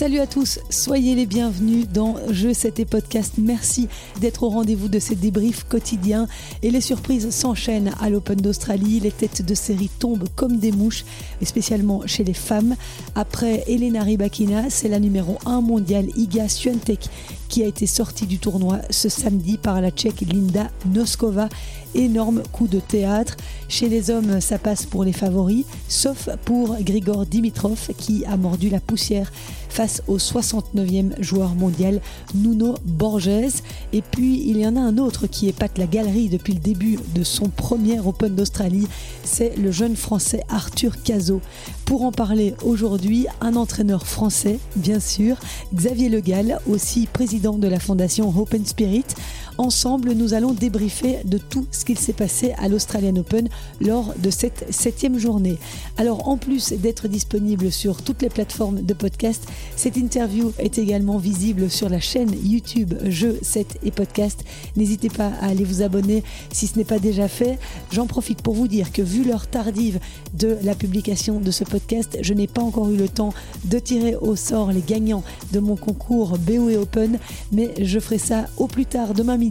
Salut à tous, soyez les bienvenus dans Je C'était Podcast. Merci d'être au rendez-vous de ces débriefs quotidiens. Et les surprises s'enchaînent à l'Open d'Australie. Les têtes de série tombent comme des mouches, et spécialement chez les femmes. Après Elena Rybakina, c'est la numéro 1 mondiale Iga Swiatek qui a été sortie du tournoi ce samedi par la Tchèque Linda Noskova. Énorme coup de théâtre. Chez les hommes, ça passe pour les favoris, sauf pour Grigor Dimitrov qui a mordu la poussière face au 69e joueur mondial Nuno Borges. Et puis il y en a un autre qui épate la galerie depuis le début de son premier Open d'Australie, c'est le jeune français Arthur Cazot. Pour en parler aujourd'hui, un entraîneur français, bien sûr, Xavier Le Gall, aussi président de la fondation Open Spirit. Ensemble, nous allons débriefer de tout ce qu'il s'est passé à l'Australian Open lors de cette septième journée. Alors, en plus d'être disponible sur toutes les plateformes de podcast, cette interview est également visible sur la chaîne YouTube Jeux 7 et Podcast. N'hésitez pas à aller vous abonner si ce n'est pas déjà fait. J'en profite pour vous dire que vu l'heure tardive de la publication de ce podcast, je n'ai pas encore eu le temps de tirer au sort les gagnants de mon concours BOE Open, mais je ferai ça au plus tard demain midi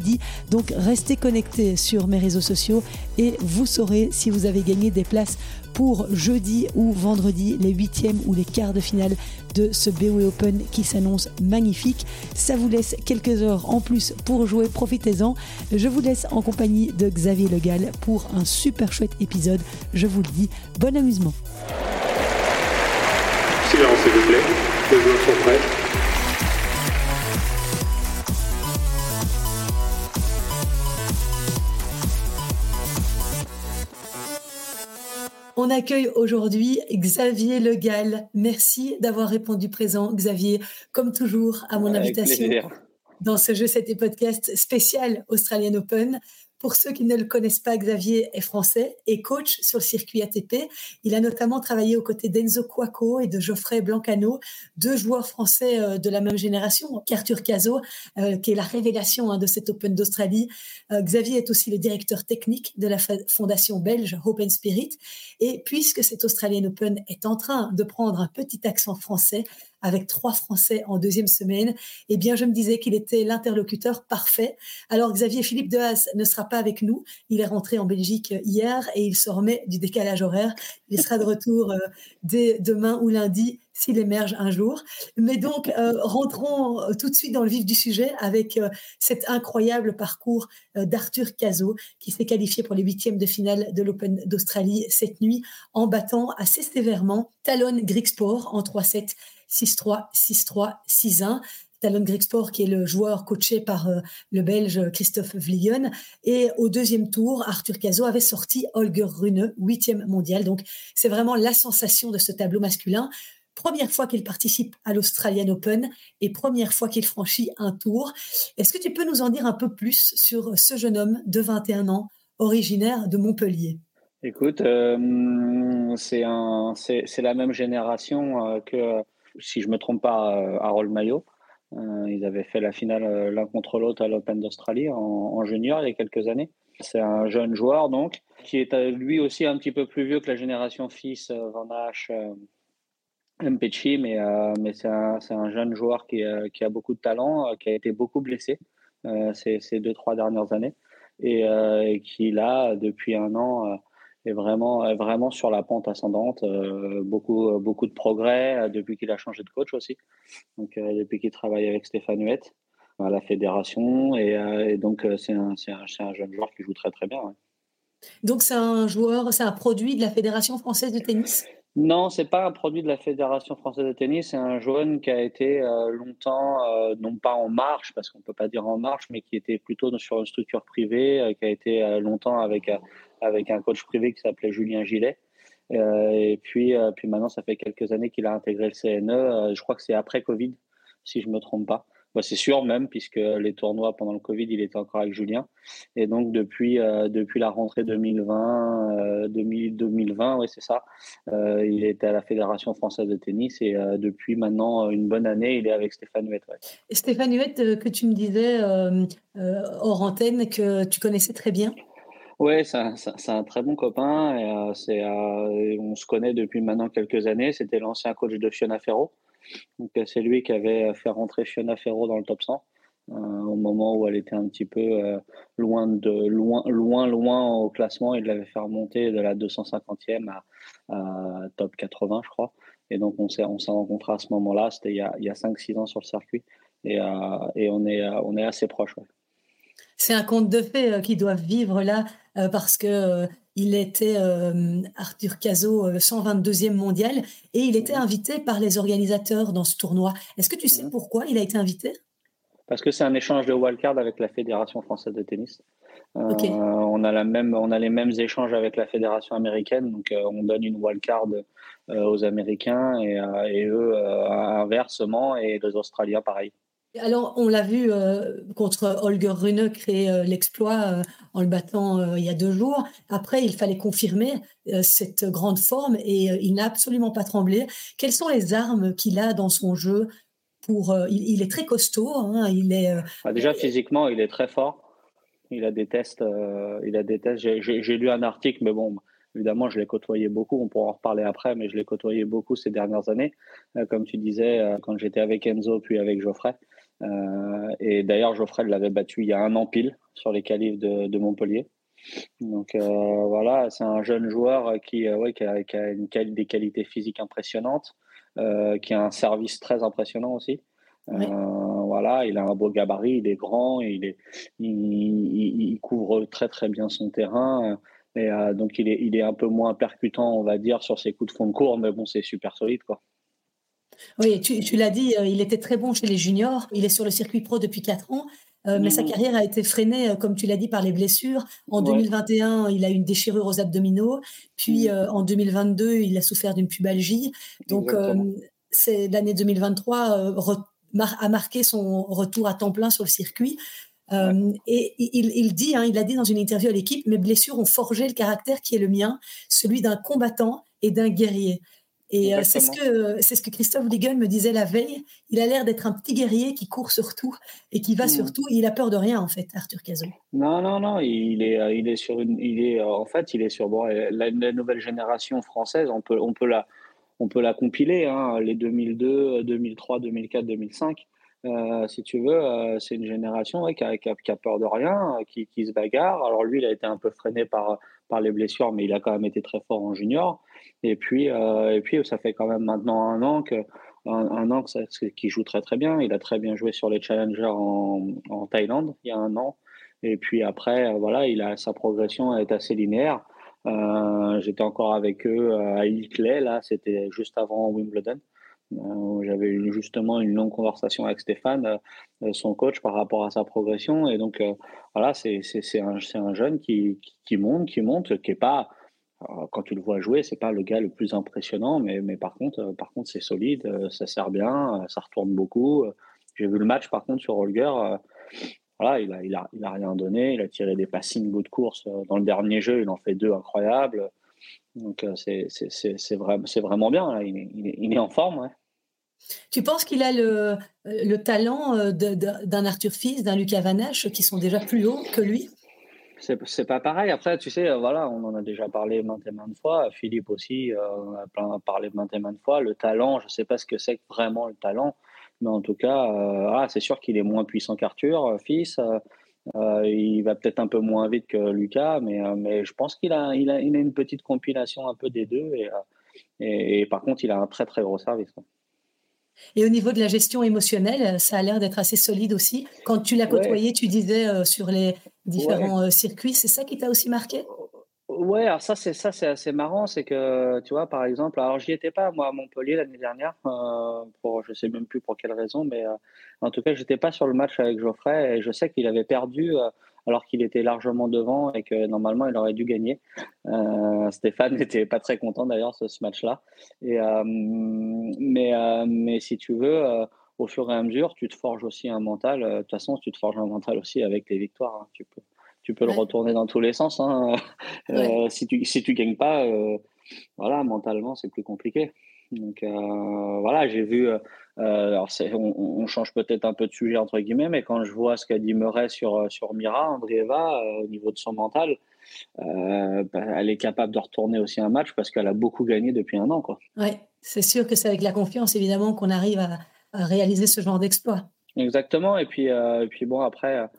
donc restez connectés sur mes réseaux sociaux et vous saurez si vous avez gagné des places pour jeudi ou vendredi, les huitièmes ou les quarts de finale de ce BOE Open qui s'annonce magnifique. Ça vous laisse quelques heures en plus pour jouer, profitez-en. Je vous laisse en compagnie de Xavier Le Gall pour un super chouette épisode. Je vous le dis, bon amusement. S'il vous les joueurs sont prêts. On accueille aujourd'hui Xavier Le Gall. Merci d'avoir répondu présent, Xavier, comme toujours, à mon invitation dans ce jeu, c'était podcast spécial Australian Open. Pour ceux qui ne le connaissent pas, Xavier est français et coach sur le circuit ATP. Il a notamment travaillé aux côtés d'Enzo Cuoco et de Geoffrey Blancano, deux joueurs français euh, de la même génération, qu'Arthur Cazot, euh, qui est la révélation hein, de cet Open d'Australie. Euh, Xavier est aussi le directeur technique de la fondation belge Open Spirit. Et puisque cet Australian Open est en train de prendre un petit accent français, avec trois Français en deuxième semaine, eh bien, je me disais qu'il était l'interlocuteur parfait. Alors, Xavier Philippe Dehaas ne sera pas avec nous. Il est rentré en Belgique hier et il se remet du décalage horaire. Il sera de retour euh, dès demain ou lundi s'il émerge un jour. Mais donc, euh, rentrons euh, tout de suite dans le vif du sujet avec cet incroyable parcours d'Arthur Cazot, qui s'est qualifié pour les huitièmes de finale de l'Open d'Australie cette nuit en battant assez sévèrement Talon Grigsport en 3-7 6-3, 6-3, 6-1. Talon Grigsport, qui est le joueur coaché par euh, le Belge Christophe Vliegen. Et au deuxième tour, Arthur Cazot avait sorti Holger Rune, huitième mondial. Donc, c'est vraiment la sensation de ce tableau masculin. Première fois qu'il participe à l'Australian Open et première fois qu'il franchit un tour. Est-ce que tu peux nous en dire un peu plus sur ce jeune homme de 21 ans, originaire de Montpellier? Écoute, euh, c'est la même génération euh, que si je me trompe pas, euh, Harold. Euh, ils avaient fait la finale l'un contre l'autre à l'Open d'Australie en, junior il y a quelques années. C'est un jeune joueur donc qui est lui aussi un petit peu plus vieux que la génération fils Van Hache, Mpechi, mais, mais c'est un, un, jeune joueur qui, qui, a beaucoup de talent, qui a été beaucoup blessé ces, ces, deux, trois dernières années et, qui là, depuis un an, est vraiment, vraiment sur la pente ascendante. Euh, beaucoup, beaucoup de progrès euh, depuis qu'il a changé de coach aussi. Donc, euh, depuis qu'il travaille avec Stéphane Huette à la fédération. Et, donc, c'est un, un, un, jeune joueur qui joue très, très bien. Donc, c'est un joueur, c'est un produit de la Fédération française de tennis? Non, c'est pas un produit de la Fédération française de tennis. C'est un jeune qui a été longtemps, non pas en marche, parce qu'on peut pas dire en marche, mais qui était plutôt sur une structure privée, qui a été longtemps avec avec un coach privé qui s'appelait Julien Gillet. Euh, et puis, euh, puis maintenant, ça fait quelques années qu'il a intégré le CNE. Euh, je crois que c'est après Covid, si je ne me trompe pas. Bah, c'est sûr même, puisque les tournois pendant le Covid, il était encore avec Julien. Et donc, depuis, depuis la rentrée 2020, 2020 oui, c'est ça, il était à la Fédération française de tennis. Et depuis maintenant une bonne année, il est avec Stéphane Huette. Et Stéphane Huette, que tu me disais hors antenne, que tu connaissais très bien oui, c'est un, très bon copain. Et, euh, euh, on se connaît depuis maintenant quelques années. C'était l'ancien coach de Fiona Ferro. Donc c'est lui qui avait fait rentrer Fiona Ferro dans le top 100 au moment où elle était un petit peu loin de loin loin loin au classement. Il l'avait fait remonter de la 250e à, top 80, je crois. Et donc on s'est on s'est rencontrés à ce moment-là. C'était il y a, a 5-6 ans sur le circuit et, et on est on est assez proches. C'est un conte de fées euh, qu'ils doivent vivre là euh, parce que euh, il était Arthur Cazot 122e mondial et il était invité par les organisateurs dans ce tournoi. Est-ce que tu sais pourquoi il a été invité? Parce que c'est un échange de wildcard avec la Fédération française de tennis. on, a la même, on a les mêmes échanges avec la fédération américaine, donc on donne une wildcard aux Américains et, et eux inversement et les Australiens pareil. Alors, on l'a vu euh, contre Holger Rune créer euh, l'exploit euh, en le battant il y a deux jours. Après, il fallait confirmer cette grande forme et il n'a absolument pas tremblé. Quelles sont les armes qu'il a dans son jeu il, est très costaud. Hein, il bah, déjà, physiquement, il est très fort. Il a des tests. il a des tests. J'ai lu un article, mais bon, Évidemment, je l'ai côtoyé beaucoup, on pourra en reparler après, mais je l'ai côtoyé beaucoup ces dernières années. comme tu disais, quand j'étais avec Enzo, puis avec Geoffrey. Euh, et d'ailleurs, Geoffrey l'avait battu il y a un an pile sur les qualifs de, Montpellier. Donc euh, voilà, c'est un jeune joueur qui, euh, ouais, qui a, une, des qualités physiques impressionnantes, qui a un service très impressionnant aussi. voilà, il a un beau gabarit, il est grand, il, est, il, couvre très très bien son terrain. Et donc il est, il est un peu moins percutant, on va dire, sur ses coups de fond de cours, mais bon, c'est super solide quoi. Oui, tu, l'as dit, euh, il était très bon chez les juniors. Il est sur le circuit pro depuis 4 ans. Euh, mais sa mmh. carrière a été freinée, euh, comme tu l'as dit, par les blessures. En 2021, il a eu une déchirure aux abdominaux. Puis mmh. en 2022, il a souffert d'une pubalgie. Donc, c'est l'année 2023 a marqué son retour à temps plein sur le circuit. et il, dit, hein, il a dit dans une interview à l'équipe, mes blessures ont forgé le caractère qui est le mien, celui d'un combattant et d'un guerrier. Et euh, c'est ce que c'est ce que Christophe Ligon me disait la veille. Il a l'air d'être un petit guerrier qui court surtout et qui va hmm. surtout. Il a peur de rien en fait, Arthur Cazot. Non, non, non. Il est, euh, il est sur une, il est, euh, en fait, il est sur bon, la, nouvelle génération française. On peut, on peut la, on peut la compiler. Hein, les 2002, 2003, 2004, 2005. si tu veux, c'est une génération qui, a, qui, a, peur de rien, qui, qui, se bagarre. Alors lui, il a été un peu freiné par, par les blessures, mais il a quand même été très fort en junior. Et puis, euh, et puis ça fait quand même maintenant un an que un, an qu'il joue très très bien. Il a très bien joué sur les challengers en, Thaïlande il y a un an. Et puis après, euh, voilà, il a sa progression est assez linéaire. Euh, j'étais encore avec eux à Ilkley, là, c'était juste avant Wimbledon. J'avais eu justement une longue conversation avec Stéphane, son coach, par rapport à sa progression. Et donc, voilà, c'est un, un, jeune qui, qui, monte, qui monte, qui n'est pas quand tu le vois jouer, c'est pas le gars le plus impressionnant, mais, mais par contre, euh, par contre, c'est solide, euh, ça sert bien, euh, ça retourne beaucoup. J'ai vu le match par contre sur Holger. Voilà, il a, il, a, il a rien donné. Il a tiré des passings bout de course. Dans le dernier jeu, il en fait deux incroyables. Donc c'est vrai, vraiment bien. Il, est, il, est, en forme. Tu penses qu'il a le, le talent d'un Arthur Fils, d'un Lucas Vanache, qui sont déjà plus hauts que lui? C'est pas pareil. Après, tu sais, voilà, on en a déjà parlé maintes et maintes fois. Philippe aussi, euh, on a plein parlé maintes et maintes fois. Le talent, je sais pas ce que c'est vraiment le talent, mais en tout cas, euh, ah, c'est sûr qu'il est moins puissant qu'Arthur, euh, fils. il va peut-être un peu moins vite que Lucas, mais, mais je pense qu'il a, il a, il a une petite compilation un peu des deux. Et, et, par contre, il a un très très gros service. Et au niveau de la gestion émotionnelle, ça a l'air d'être assez solide aussi. Quand tu l'as côtoyé, tu disais euh, sur les différents euh, circuits, c'est ça qui t'a aussi marqué? Ouais, alors ça c'est ça c'est assez marrant, c'est que tu vois par exemple, alors j'y étais pas moi à Montpellier l'année dernière, euh, pour je sais même plus pour quelle raison, mais en tout cas j'étais pas sur le match avec Geoffrey et je sais qu'il avait perdu alors qu'il était largement devant et que normalement il aurait dû gagner. Euh, Stéphane n'était pas très content d'ailleurs ce, ce match-là. Et, euh, mais, euh, mais si tu veux, au fur et à mesure, tu te forges aussi un mental. De toute façon, tu te forges un mental aussi avec les victoires. Hein. Tu peux, tu peux le retourner dans tous les sens. Hein. si tu si tu gagnes pas, voilà, mentalement c'est plus compliqué. Donc voilà, j'ai vu alors on, on, change peut-être un peu de sujet entre guillemets, mais quand je vois ce qu'a dit Murray sur, sur Mira, Andrieva, au niveau de son mental, bah, elle est capable de retourner aussi un match parce qu'elle a beaucoup gagné depuis un an. Ouais, c'est sûr que c'est avec la confiance évidemment qu'on arrive à, à, réaliser ce genre d'exploit. Exactement. Et puis, et puis bon, après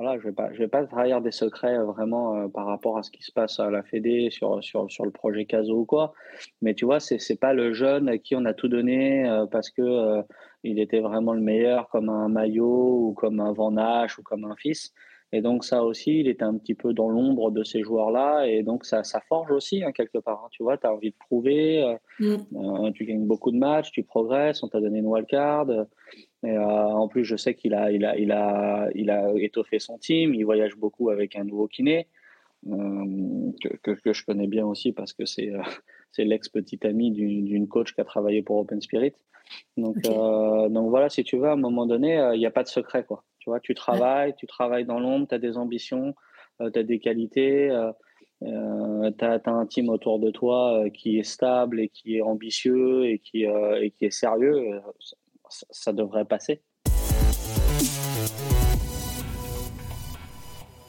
voilà, je ne vais, pas, je vais pas trahir des secrets euh, vraiment euh, par rapport à ce qui se passe à la Fédé sur, sur, sur le projet Caso ou quoi. Mais tu vois, ce n'est pas le jeune à qui on a tout donné euh, parce que il était vraiment le meilleur comme un maillot ou comme un Van ou comme un fils. Et donc ça aussi, il était un petit peu dans l'ombre de ces joueurs-là. Et donc ça, ça forge aussi, hein, quelque part. Hein. Tu vois, tu as envie de prouver. Mm. tu gagnes beaucoup de matchs, tu progresses, on t'a donné une wildcard. Et, euh, en plus, je sais qu'il a, il a, il a, il a étoffé son team. Il voyage beaucoup avec un nouveau kiné euh, que, que, je connais bien aussi parce que c'est euh, c'est l'ex-petite amie d'une coach qui a travaillé pour Open Spirit. Donc, donc voilà, si tu veux, à un moment donné, il n'y a pas de secret. Quoi. Tu vois, tu travailles, tu travailles dans l'ombre, tu as des ambitions, tu as des qualités. Tu as, un team autour de toi qui est stable et qui est ambitieux et qui, et qui est sérieux ça devrait passer.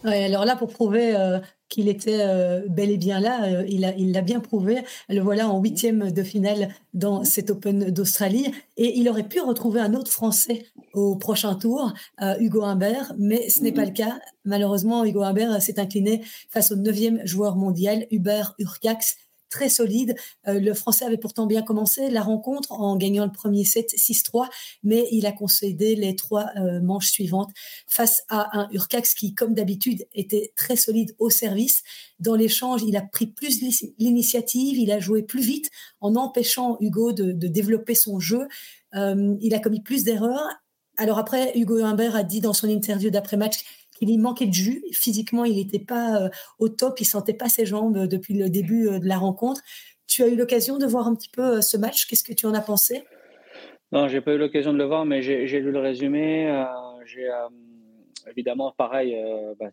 alors là, pour prouver euh, qu'il était euh, bel et bien là, euh, il l'a bien prouvé. Le voilà en huitième de finale dans cet Open d'Australie. Et il aurait pu retrouver un autre Français au prochain tour, Hugo Humbert, mais ce n'est pas le cas. Malheureusement, Hugo Humbert s'est incliné face au neuvième joueur mondial, Hubert Urcax, très solide. Euh, le Français avait pourtant bien commencé la rencontre en gagnant le premier set 6-3, mais il a concédé les trois euh, manches suivantes face à un Urcax qui, comme d'habitude, était très solide au service. Dans l'échange, il a pris plus l'initiative, il a joué plus vite en empêchant Hugo de, développer son jeu. Euh, il a commis plus d'erreurs. Alors après, Hugo Humbert a dit dans son interview d'après-match il manquait de jus. Physiquement, il n'était pas euh, au top, il sentait pas ses jambes euh, depuis le début euh, de la rencontre. Tu as eu l'occasion de voir un petit peu ce match? Qu'est-ce que tu en as pensé? Non, j'ai pas eu l'occasion de le voir, mais j'ai lu le résumé. évidemment pareil. Bah,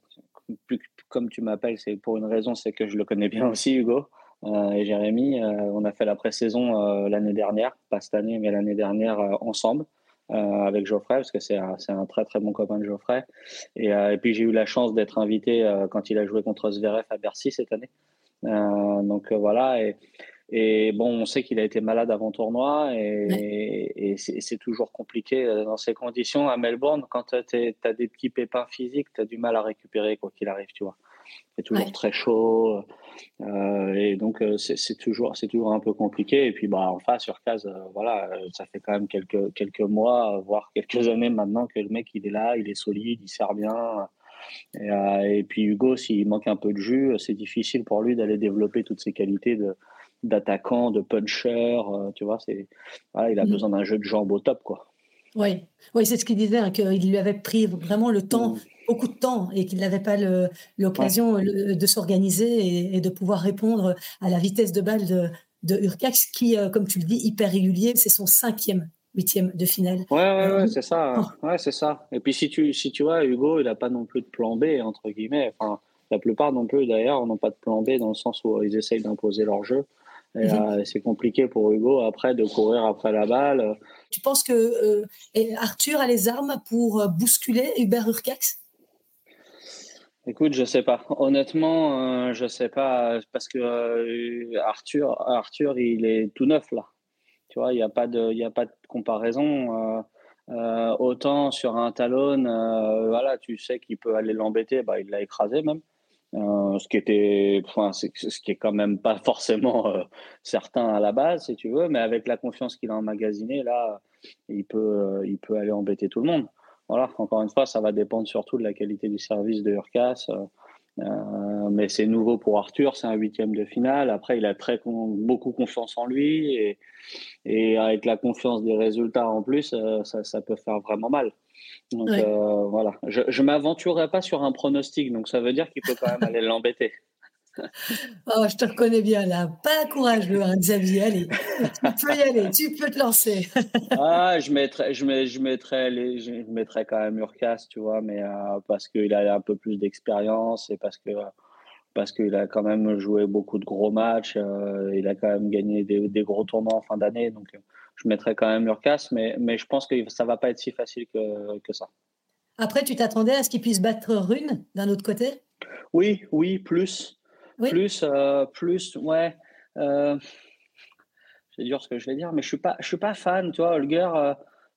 comme tu m'appelles, c'est pour une raison, c'est que je le connais bien aussi, Hugo. et Jérémy, on a fait la pré-saison l'année dernière, pas cette année, mais l'année dernière ensemble. Euh, avec Geoffrey, parce que c'est un, un, très très bon copain de Geoffrey. Et, euh, et puis j'ai eu la chance d'être invité euh, quand il a joué contre Zverev à Bercy cette année. donc voilà. Et, et bon, on sait qu'il a été malade avant tournoi et, et c'est toujours compliqué dans ces conditions. À Melbourne, quand tu as des petits pépins physiques, tu as du mal à récupérer quoi qu'il arrive, tu vois. C'est toujours très chaud. Euh, et donc, euh, c'est toujours, toujours un peu compliqué. Et puis, bah, en face, sur case, euh, voilà, ça fait quand même quelques, quelques mois, voire quelques années maintenant que le mec, il est là, il est solide, il sert bien. Et, puis, Hugo, s'il manque un peu de jus, c'est difficile pour lui d'aller développer toutes ses qualités de d'attaquant, de puncher, tu vois, c'est voilà, il a mmh. besoin d'un jeu de jambes au top, quoi. Oui, oui c'est ce qu'il disait, hein, qu'il lui avait pris vraiment le temps mmh beaucoup de temps et qu'il n'avait pas l'occasion de s'organiser et, de pouvoir répondre à la vitesse de balle de, de Urcax, qui, euh, comme tu le dis, hyper régulier. C'est son cinquième huitième de finale. Ouais, ouais, ouais euh, c'est ça. Oh. Ouais, c'est ça. Et puis si tu, si tu vois, Hugo, il n'a pas non plus de plan B, entre guillemets. Enfin, la plupart non plus, d'ailleurs, n'ont pas de plan B dans le sens où ils essayent d'imposer leur jeu. Euh, c'est compliqué pour Hugo après de courir après la balle. Tu penses que Arthur a les armes pour bousculer Hubert Urcax Écoute, je sais pas. Honnêtement, euh, je sais pas parce que euh, Arthur, Arthur, il est tout neuf là. Tu vois, il n'y a pas de, il a pas de comparaison. Euh, autant sur un talon, voilà, tu sais qu'il peut aller l'embêter, bah, il l'a écrasé même. Ce qui était, enfin, ce qui est quand même pas forcément certain à la base, si tu veux, mais avec la confiance qu'il a emmagasinée, là, il peut, il peut aller embêter tout le monde voilà, encore une fois, ça va dépendre surtout de la qualité du service de Urcas. Euh, euh, mais c'est nouveau pour Arthur, c'est un huitième de finale. Après, il a très beaucoup confiance en lui et, avec la confiance des résultats en plus, euh, ça, peut faire vraiment mal. Donc voilà, je ne m'aventurerai pas sur un pronostic, donc ça veut dire qu'il peut quand même aller l'embêter. Oh, je te reconnais bien là. Pas courageux, hein, Xavier. Allez, tu peux y aller, tu peux te lancer. ah, je mettrais, je, mets, je, mettrais les, je mettrais quand même Urcas, tu vois, mais euh, parce qu'il a un peu plus d'expérience et parce que parce qu'il a quand même joué beaucoup de gros matchs. Euh, il a quand même gagné des, des gros tournois en fin d'année. Donc, je mettrais quand même Lurkas, mais, mais je pense que ça va pas être si facile que, que ça. Après, tu t'attendais à ce qu'il puisse battre Rune d'un autre côté? Oui, oui, plus. Plus, euh, plus, ouais. Euh, c'est dur ce que je vais dire, mais je suis pas, je suis pas fan, tu vois. Holger,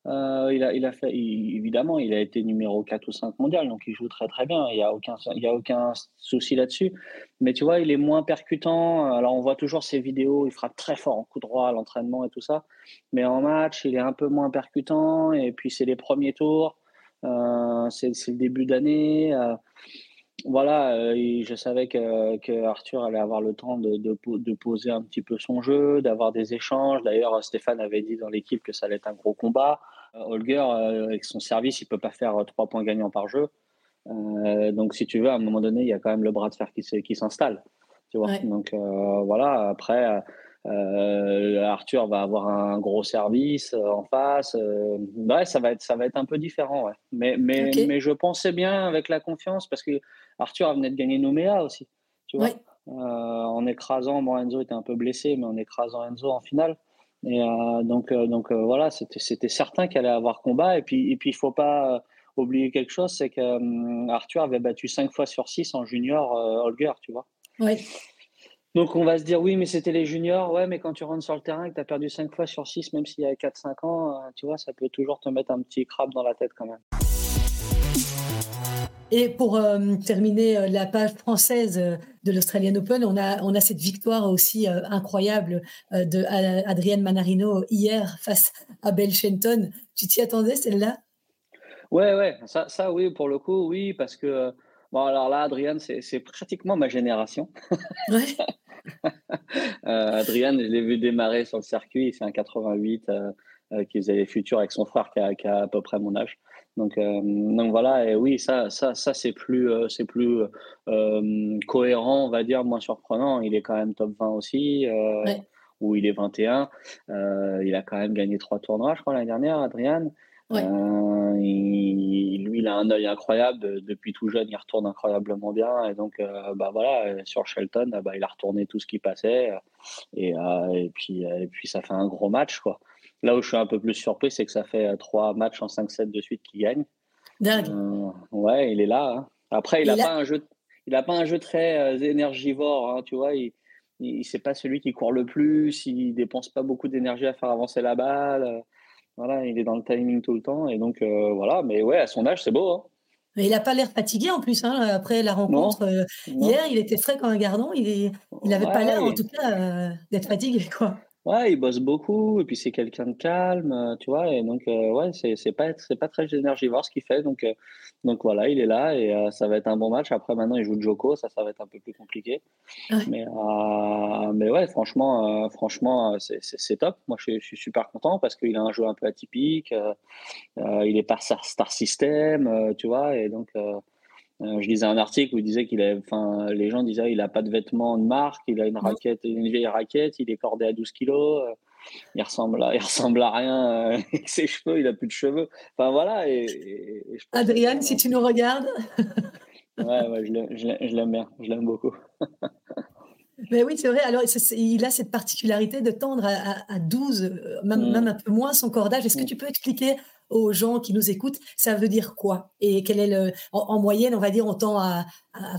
euh, il, a, il a fait, évidemment, il a été numéro 4 ou 5 mondial, donc il joue très très bien. Il n'y a aucun, il y a aucun souci là-dessus. Mais tu vois, il est moins percutant. Alors on voit toujours ses vidéos, il frappe très fort en coup droit à l'entraînement et tout ça. Mais en match, il est un peu moins percutant. Et puis c'est les premiers tours. Euh, c'est le début d'année. Euh, voilà, euh, je savais que, que, Arthur allait avoir le temps de, de, poser un petit peu son jeu, d'avoir des échanges. D'ailleurs, Stéphane avait dit dans l'équipe que ça allait être un gros combat. Holger, avec son service, il peut pas faire trois points gagnants par jeu. donc, si tu veux, à un moment donné, il y a quand même le bras de fer qui s'installe. Tu vois. Donc voilà. Après, euh, Arthur va avoir un gros service euh, en face. Euh, ouais, ça va être, ça va être un peu différent. Ouais. Mais, mais, mais je pensais bien avec la confiance parce que Arthur venait de gagner Nouméa aussi. Tu vois, en écrasant, bon, Enzo était un peu blessé, mais en écrasant Enzo en finale. Et donc, donc voilà, c'était certain qu'elle allait avoir combat. Et puis, et puis il faut pas oublier quelque chose, c'est que Arthur avait battu 5 fois sur 6 en junior Holger, tu vois. Ouais. Donc on va se dire oui, mais c'était les juniors. Ouais, mais quand tu rentres sur le terrain et que tu as perdu 5 fois sur 6, même s'il y a 4-5 ans, euh, tu vois, ça peut toujours te mettre un petit crabe dans la tête quand même. Et pour euh, terminer euh, la page française de l'Australian Open, on a, on a cette victoire aussi incroyable de Adrienne Manarino hier face à Belle Shenton. Tu t'y attendais celle-là? Ouais, ouais, ça, ça oui, pour le coup, oui, parce que Bon, alors là, Adrienne, c'est pratiquement ma génération. Ouais. euh, Adrienne, je l'ai vu démarrer sur le circuit. C'est un 88 euh, euh, qui faisait les futurs avec son frère qui a, qui a, à peu près mon âge. Donc, euh, donc voilà, et oui, ça, ça, ça c'est plus, euh, c'est plus euh, cohérent, on va dire, moins surprenant. Il est quand même top 20 aussi, ouais. ou il est 21. il a quand même gagné trois tournois, je crois, l'année dernière, Adrienne. Euh, il, lui, il a un œil incroyable. Depuis tout jeune, il retourne incroyablement bien. Et donc, bah voilà, sur Shelton, bah, il a retourné tout ce qui passait. Et, et, puis, et puis, ça fait un gros match. Quoi. Là où je suis un peu plus surpris, c'est que ça fait trois matchs en 5-7 de suite qu'il gagne. ouais, il est là. Hein. Après, il n'a pas, un jeu, il a pas un jeu très énergivore. Hein, tu vois, il, il c'est pas celui qui court le plus. Il dépense pas beaucoup d'énergie à faire avancer la balle. Voilà, il est dans le timing tout le temps. Et donc, euh, voilà. Mais ouais, à son âge, c'est beau. Hein. il n'a pas l'air fatigué en plus. Hein, après la rencontre euh, hier, il était frais comme un gardon. Il n'avait pas l'air, en tout cas, euh, d'être fatigué. Quoi. Ouais, il bosse beaucoup et puis c'est quelqu'un de calme, euh, tu vois. Et donc, euh, ouais, c'est, c'est pas, c'est pas très énergivore ce qu'il fait. Donc, euh, donc voilà, il est là et ça va être un bon match. Après, maintenant, il joue Joko, ça, ça va être un peu plus compliqué. Mais, mais ouais, franchement, franchement, c'est, c'est, top. Moi, je, je, suis super content parce qu'il a un jeu un peu atypique. il est pas star system, tu vois. Et donc, je lisais un article où il disait qu'il enfin, les gens disaient il a pas de vêtements de marque, il a une raquette, une vieille raquette, il est cordé à 12 kilos, euh, il ressemble à, il ressemble à rien euh, avec ses cheveux, il a plus de cheveux. Enfin voilà. Et, Adriane, si tu nous regardes. ouais, ouais, je l'aime bien, je l'aime beaucoup. Mais oui, c'est vrai. Alors, il a cette particularité de tendre à, 12, même, mm. même, un peu moins son cordage. Est-ce que mm. tu peux expliquer aux gens qui nous écoutent, ça veut dire quoi? Et quel est le, en, moyenne, on va dire, on tend à,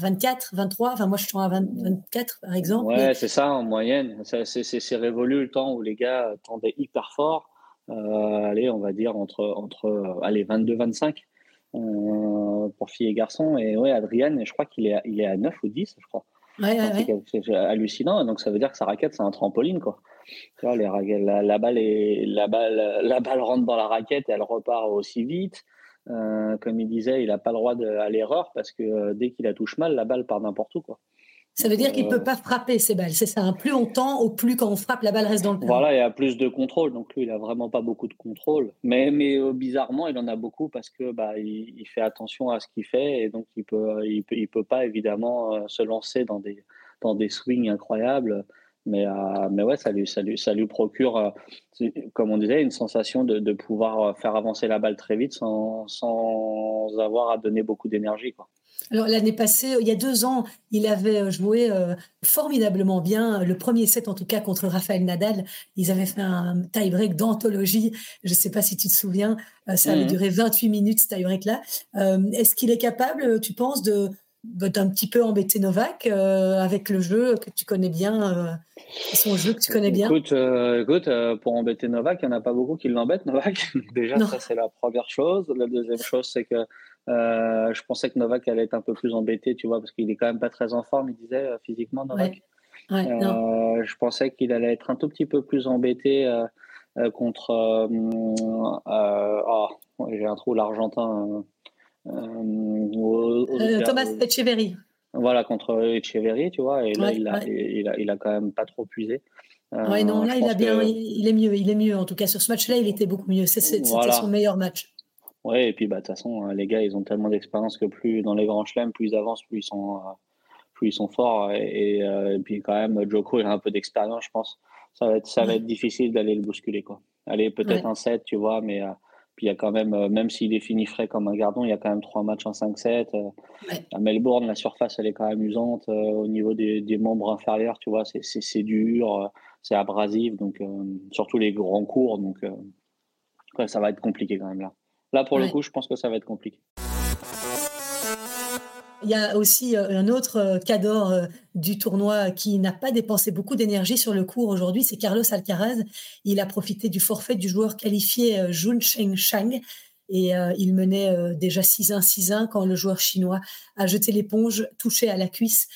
24, 23. Enfin, moi, je suis à 24, par exemple. Ouais, c'est ça, en moyenne. C'est révolu le temps où les gars tendaient hyper fort. Euh, allez, on va dire entre, entre euh, allez, 22, 25 euh, pour filles et garçons. Et ouais, Adrienne, je crois qu'il est, il est à 9 ou 10, je crois. Ouais, ouais, C'est hallucinant. Donc, ça veut dire que sa raquette, c'est un trampoline, quoi. Tu vois, les, la, la, balle est, la, balle, la balle rentre dans la raquette et elle repart aussi vite. Euh, comme il disait, il n'a pas le droit à l'erreur parce que euh, dès qu'il la touche mal, la balle part n'importe où. Quoi. Ça veut dire qu'il ne peut euh, pas frapper ces balles. C'est ça. Plus on tend, au plus quand on frappe, la balle reste dans le terrain. Voilà, il y a plus de contrôle. Donc lui, il n'a vraiment pas beaucoup de contrôle. Mais, mais bizarrement, il en a beaucoup parce que bah, il, fait attention à ce qu'il fait et donc il peut, il peut, il peut pas évidemment se lancer dans des, dans des swings incroyables. Mais, euh, mais ouais, ça lui, ça lui, ça lui procure, euh, comme on disait, une sensation de, de, pouvoir euh, faire avancer la balle très vite sans, sans avoir à donner beaucoup d'énergie. Alors l'année passée, il y a deux ans, il avait joué euh, formidablement bien, le premier set en tout cas contre Raphaël Nadal. Ils avaient fait un tie-break d'anthologie. Je ne sais pas si tu te souviens, euh, ça avait mhm. duré 28 minutes ce tie-break-là. Euh, est-ce qu'il est capable, tu penses, de d'un petit peu embêter Novak avec le jeu que tu connais bien, son jeu que tu connais bien? Écoute, écoute pour embêter Novak, il n'y en a pas beaucoup qui l'embêtent, Novak. Déjà, ça c'est la première chose. La deuxième chose, c'est que euh, je pensais que Novak allait être un peu plus embêté, tu vois, parce qu'il est quand même pas très en forme, il disait euh, physiquement, Novak. Euh, je pensais qu'il allait être un tout petit peu plus embêté contre. oh, j'ai un trou, l'Argentin. Thomas Echeverry. Voilà, contre Echeverry, tu vois, et là, il, a, il, a, il, a, quand même pas trop puisé. ouais, non, là, il, a bien, il est mieux, il est mieux. En tout cas, sur ce match-là, il était beaucoup mieux. C'était son meilleur match. Ouais, et puis bah, de toute façon, les gars, ils ont tellement d'expérience que plus dans les grands chelems, plus ils avancent, plus ils sont, euh, plus ils sont forts. Et, euh, et, puis quand même, Joko, il a un peu d'expérience, je pense. Ça va être, ça va être difficile d'aller le bousculer. Quoi. Aller peut-être un 7, tu vois, mais euh, puis il y a quand même, même s'il est fini frais comme un gardon, il y a quand même trois matchs en 5-7. À Melbourne, la surface, elle est quand même usante. au niveau des, des, membres inférieurs, tu vois, c'est dur, c'est abrasif, donc surtout les grands cours. Donc ça va être compliqué quand même là. Là, pour le coup, je pense que ça va être compliqué. Il y a aussi euh, un autre euh, cadre euh, du tournoi qui n'a pas dépensé beaucoup d'énergie sur le cours aujourd'hui, c'est Carlos Alcaraz. Il a profité du forfait du joueur qualifié Jun Cheng Shang et il menait déjà 6-1, 6-1 quand le joueur chinois a jeté l'éponge, touché à la cuisse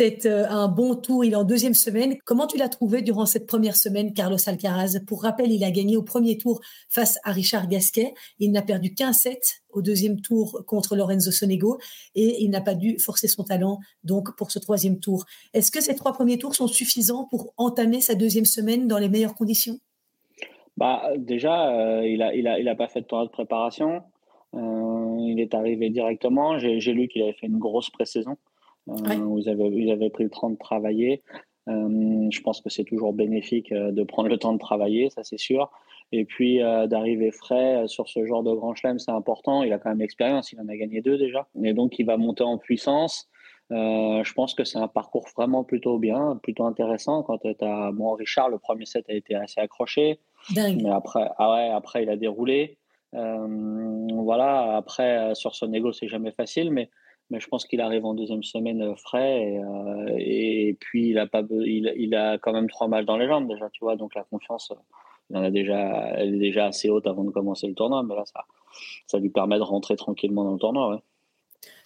c'est euh, un bon tour. Il est en deuxième semaine. Comment tu l'as trouvé durant cette première semaine, Carlos Alcaraz? Pour rappel, il a gagné au premier tour face à Richard Gasquet. Il n'a perdu qu'un set au deuxième tour contre Lorenzo Sonego et il n'a pas dû forcer son talent donc pour ce troisième tour. Est-ce que ces trois premiers tours sont suffisants pour entamer sa deuxième semaine dans les meilleures conditions? Bah, Déjà, euh, il n'a il a, il a pas fait de tournoi de préparation. Euh, il est arrivé directement. J'ai lu qu'il avait fait une grosse pré-saison. Euh, vous, avez, avez pris le temps de travailler. Euh, je pense que c'est toujours bénéfique euh, de prendre le temps de travailler, ça c'est sûr. Et puis d'arriver frais sur ce genre de grand chelem, c'est important. Il a quand même l'expérience, il en a gagné deux déjà. Et donc il va monter en puissance. je pense que c'est un parcours vraiment plutôt bien, plutôt intéressant. Quand tu as bon, Richard, le premier set a été assez accroché. Mais après, ah ouais, après, il a déroulé. voilà, après, sur son ego, c'est jamais facile. Mais mais je pense qu'il arrive en deuxième semaine euh, frais et, euh, et puis il a pas il, il, a quand même trois matchs dans les jambes déjà tu vois donc la confiance il en a déjà elle est déjà assez haute avant de commencer le tournoi mais là ça ça lui permet de rentrer tranquillement dans le tournoi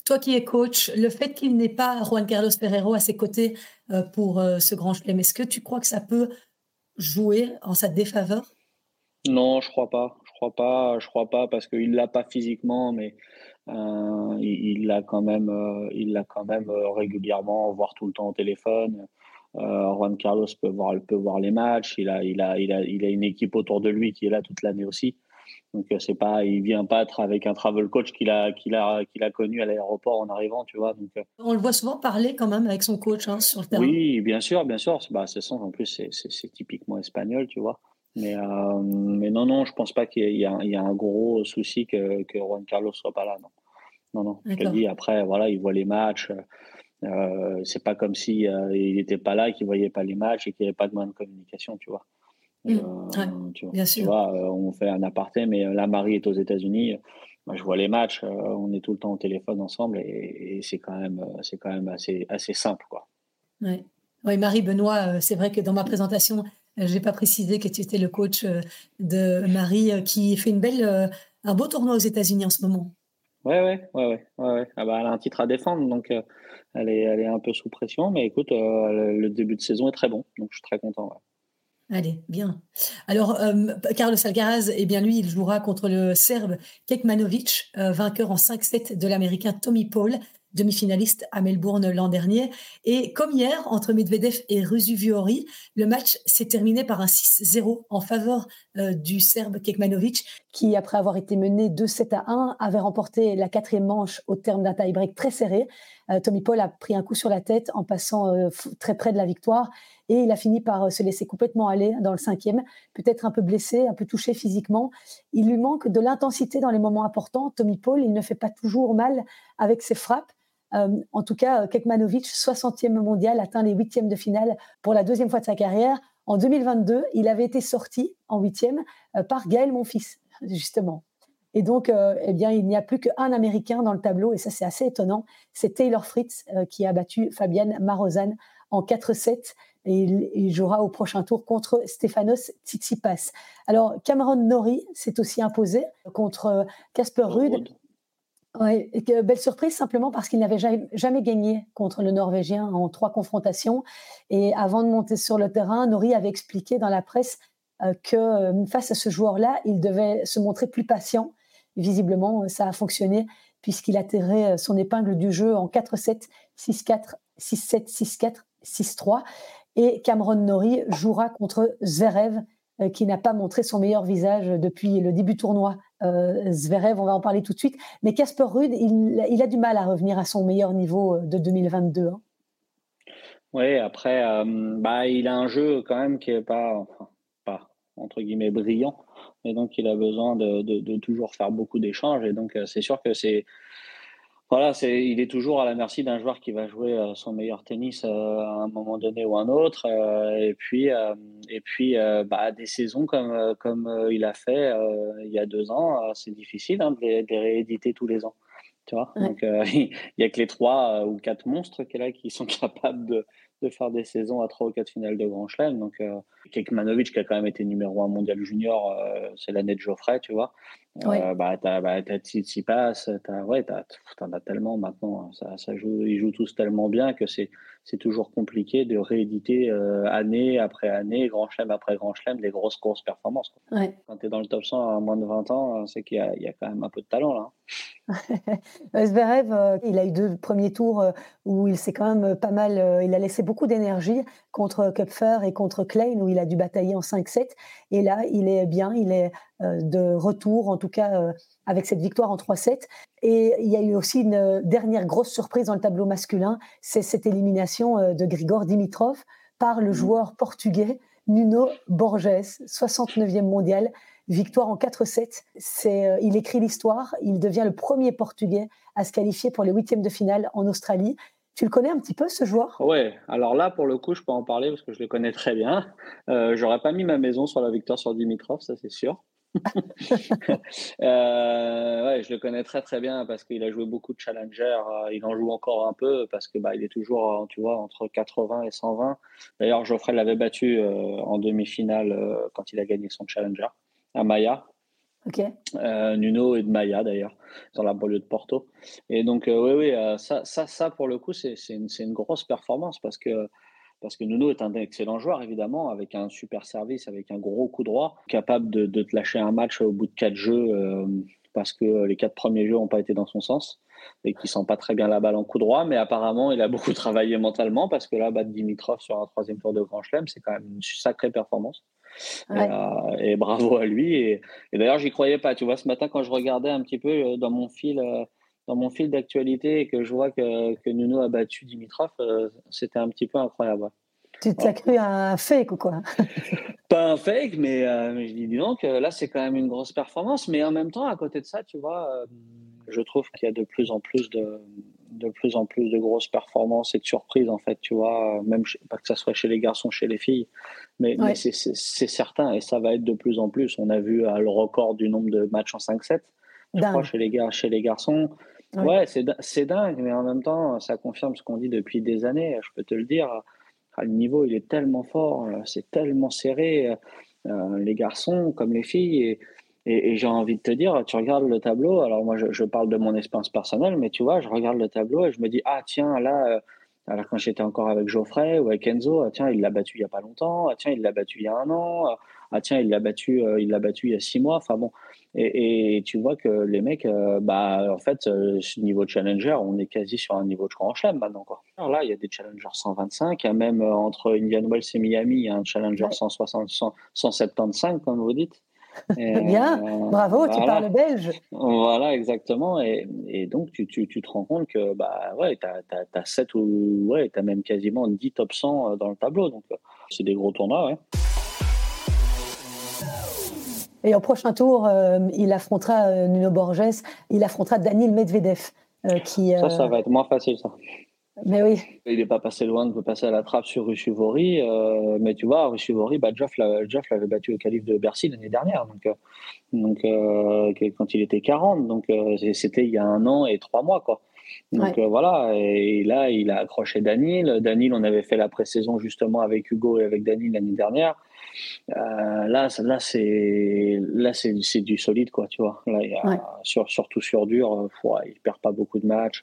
Toi qui es coach, le fait qu'il n'ait pas Juan Carlos Ferrero à ses côtés euh, pour ce grand chelem, est-ce que tu crois que ça peut jouer en sa défaveur? Non, je crois pas. Je crois pas. Je crois pas parce qu'il l'a pas physiquement, mais euh, il l'a quand même, euh, il l'a quand même euh, régulièrement, voire tout le temps au téléphone. Juan Carlos peut voir, peut voir les matchs. Il a, il a, il a, il a une équipe autour de lui qui est là toute l'année aussi. Donc c'est pas, il vient pas avec un travel coach qu'il a, qu'il a, qu'il a connu à l'aéroport en arrivant, tu vois. Donc on le voit souvent parler quand même avec son coach hein, sur le terrain. Oui, bien sûr, bien sûr. Bah, c'est en plus c'est typiquement espagnol, tu vois. Mais, euh, mais non, non, je pense pas qu'il y, y, a un gros souci que, que Juan Carlos soit pas là. Non, non, non. Je te dis, après, voilà, il voit les matchs. Euh, c'est pas comme si euh, il n'était pas là, qu'il voyait pas les matchs et qu'il n'y avait pas de moyen de communication, tu vois. Mmh. Euh, tu, bien sûr. Tu vois, on fait un aparté, mais la Marie est aux États-Unis. Moi, je vois les matchs, on est tout le temps au téléphone ensemble et, et c'est quand même, c'est quand même assez, assez simple, quoi. Ouais. Oui, Marie Benoît, c'est vrai que dans ma présentation, je n'ai pas précisé que tu étais le coach euh, de Marie euh, qui fait une belle, euh, un beau tournoi aux États-Unis en ce moment. Ouais, ouais, ouais, ouais. ouais. Ah bah, elle a un titre à défendre, donc elle, est, elle est un peu sous pression. Mais écoute, le début de saison est très bon, donc je suis très content. Allez, bien. Alors, Carlos Alcaraz, eh bien, lui, il jouera contre le Serbe Kekmanovic, vainqueur en 5-7 de l'Américain Tommy Paul demi-finaliste à Melbourne l'an dernier. Et comme hier, entre Medvedev et Ruzuviori, le match s'est terminé par un 6-0 en faveur euh, du Serbe Kekmanovic, qui, après avoir été mené 2-7 à 1, avait remporté la quatrième manche au terme d'un tie-break très serré. Euh, Tommy Paul a pris un coup sur la tête en passant euh, très près de la victoire et il a fini par se laisser complètement aller dans le cinquième, peut-être un peu blessé, un peu touché physiquement. Il lui manque de l'intensité dans les moments importants. Tommy Paul, il ne fait pas toujours mal avec ses frappes. En tout cas, Kekmanovic, 60e mondial, atteint les huitièmes de finale pour la deuxième fois de sa carrière. En 2022, il avait été sorti en huitième par Gaël Monfils, justement. Et donc, eh bien, il n'y a plus qu'un Américain dans le tableau, et ça c'est assez étonnant. C'est Taylor Fritz qui a battu Fabienne Marozan en 4-7 et il, jouera au prochain tour contre Stefanos Tsitsipas. Alors Cameron Norrie s'est aussi imposé contre Casper Ruud. Ouais, belle surprise simplement parce qu'il n'avait jamais, gagné contre le Norvégien en trois confrontations. Et avant de monter sur le terrain, Norrie avait expliqué dans la presse euh, que euh, face à ce joueur-là, il devait se montrer plus patient. Visiblement, ça a fonctionné puisqu'il a tiré son épingle du jeu en 4-7, 6-4, 6-7, 6-4, 6-3. Et Cameron Norrie jouera contre Zverev, euh, qui n'a pas montré son meilleur visage depuis le début tournoi. Euh, Zverev, on va en parler tout de suite. Mais Casper Ruud, il, a du mal à revenir à son meilleur niveau euh, de 2022. Hein. Oui, après, bah, il a un jeu quand même qui n'est pas, pas, entre guillemets, brillant. Et donc, il a besoin de toujours faire beaucoup d'échanges. Et donc, c'est sûr que c'est voilà, c'est, il est toujours à la merci d'un joueur qui va jouer euh, son meilleur tennis euh, à un moment donné ou un autre. Euh, et puis, et puis bah, des saisons comme, comme il a fait il y a deux ans, c'est difficile hein, de, les, rééditer tous les ans. Tu vois Donc, il n'y a que les trois ou quatre monstres qui, là, qui sont capables de, de faire des saisons à trois ou quatre finales de Grand Chelem. Donc, euh, Kekmanovic, qui a quand même été numéro un mondial junior, euh, c'est l'année de Geoffrey, tu vois. Euh, bah, t'as bah, Tsitsipas, t'as, ouais, t'en as tellement maintenant. Hein. Ça, ça joue, ils jouent tous tellement bien que c'est, c'est toujours compliqué de rééditer euh, année après année, Grand Chelem après Grand Chelem, des grosses, grosses performances. Quand tu es dans le top 100 à moins de 20 ans, c'est qu'il y a, il y a quand même un peu de talent là. Zverev, il a eu deux premiers tours où il s'est quand même pas mal, il a laissé beaucoup d'énergie contre Kupfer et contre Klein où il a dû batailler en 5-7. Et là, il est bien, il est euh, de retour, en tout cas euh, avec cette victoire en 3-7. Et il y a eu aussi une dernière grosse surprise dans le tableau masculin, c'est cette élimination euh, de Grigor Dimitrov par le mmh. joueur portugais Nuno Borges, 69e mondial, victoire en 4-7. C'est, il écrit l'histoire, il devient le premier portugais à se qualifier pour les huitièmes de finale en Australie. Tu le connais un petit peu, ce joueur? Ouais, alors là, pour le coup, je peux en parler parce que je le connais très bien. Euh, J'aurais pas mis ma maison sur la victoire sur Dimitrov, ça c'est sûr. euh, ouais, je le connais très très bien parce qu'il a joué beaucoup de challengers. Euh, il en joue encore un peu parce que bah, il est toujours, euh, tu vois, entre 80 et 120. D'ailleurs, Geoffrey l'avait battu euh, en demi-finale quand il a gagné son challenger à Maya. Nuno et de Maya d'ailleurs, dans la banlieue de Porto. Et donc, oui, oui, ça, ça, ça, pour le coup, c'est une, une, grosse performance parce que, parce que Nuno est un excellent joueur, évidemment, avec un super service, avec un gros coup droit, capable de, de te lâcher un match au bout de quatre jeux parce que les quatre premiers jeux n'ont pas été dans son sens et qu'il sent pas très bien la balle en coup droit. Mais apparemment, il a beaucoup travaillé mentalement parce que là, battre Dimitrov sur un troisième tour de Grand Chelem, c'est quand même une sacrée performance. Euh, et, bravo à lui. Et, d'ailleurs, j'y croyais pas. Tu vois, ce matin, quand je regardais un petit peu euh, dans mon fil, euh, dans mon fil d'actualité et que je vois que, que Nuno a battu Dimitrov, c'était un petit peu incroyable. Tu t'as cru un fake ou quoi? Pas un fake, mais, je dis, donc, là, c'est quand même une grosse performance. Mais en même temps, à côté de ça, tu vois, je trouve qu'il y a de plus en plus de, de plus en plus de grosses performances et de surprises, en fait, tu vois, même pas que ça soit chez les garçons, chez les filles, mais, c'est certain et ça va être de plus en plus. On a vu euh, le record du nombre de matchs en 5-7, je crois, chez les, gars, chez les garçons. Ouais, c'est dingue, mais en même temps, ça confirme ce qu'on dit depuis des années, je peux te le dire. Le niveau, il est tellement fort, euh, c'est tellement serré, euh, les garçons comme les filles. Et, et, j'ai envie de te dire, tu regardes le tableau, alors moi je, parle de mon expérience personnelle, mais tu vois, je regarde le tableau et je me dis, ah tiens, là, euh, alors quand j'étais encore avec Geoffrey ou avec Enzo, ah, tiens, il l'a battu il n'y a pas longtemps, ah tiens, il l'a battu il y a un an, ah tiens, il l'a battu, euh, il l'a battu il y a six mois, enfin bon. Et, et, tu vois que les mecs, euh, bah, en fait, ce niveau challenger, on est quasi sur un niveau de grand chelem maintenant. Quoi. Alors là, il y a des challengers 125, il y a même entre Indian Wells et Miami, il y a un challenger 160, 175, comme vous dites. Bien, bravo, tu parles belge. Voilà, exactement. Et, et donc, tu, tu, tu, te rends compte que bah, ouais, tu as, as, 7 ou ouais, tu as même quasiment 10 top 100 euh, dans le tableau. Donc, euh, c'est des gros tournois. Ouais. Et au prochain tour, euh, il affrontera Nuno Borges, il affrontera Daniel Medvedev. qui, Ça, ça va être moins facile, ça. Mais oui. Il n'est pas passé loin de passer à la trappe sur Ruchivori. Euh, mais tu vois, Ruchivori, bah, Geoff l'avait battu au calife de Bercy l'année dernière. Donc, euh, donc euh, quand il était 40. Donc, c'était il y a un an et trois mois. Quoi. Donc voilà. Et là, il a accroché Danil. Danil, on avait fait la pré-saison justement avec Hugo et avec Danil l'année dernière. Là, là c'est là c'est du solide quoi tu vois là il sur, surtout sur dur il il perd pas beaucoup de matchs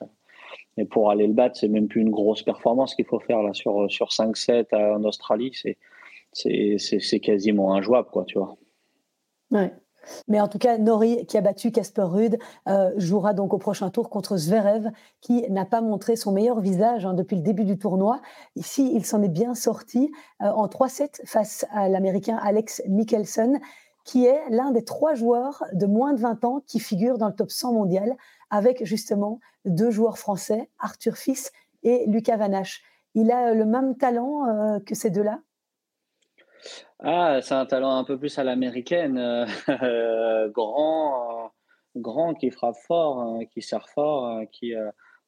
et pour aller le battre, c'est même plus une grosse performance qu'il faut faire là sur, sur 5-7 en Australie. C'est quasiment injouable, quoi, tu vois. Ouais. Mais en tout cas, Nori, qui a battu Casper Ruud, euh, jouera donc au prochain tour contre Zverev, qui n'a pas montré son meilleur visage hein, depuis le début du tournoi. Ici, il s'en est bien sorti euh, en 3-7 face à l'Américain Alex Michelson, qui est l'un des trois joueurs de moins de 20 ans qui figurent dans le top 100 mondial, avec justement deux joueurs français, Arthur Fils et Lucas Vanache. Il a le même talent euh, que ces deux-là? Ah, c'est un talent un peu plus à l'américaine, euh, grand, euh, grand qui frappe fort, qui sert fort, qui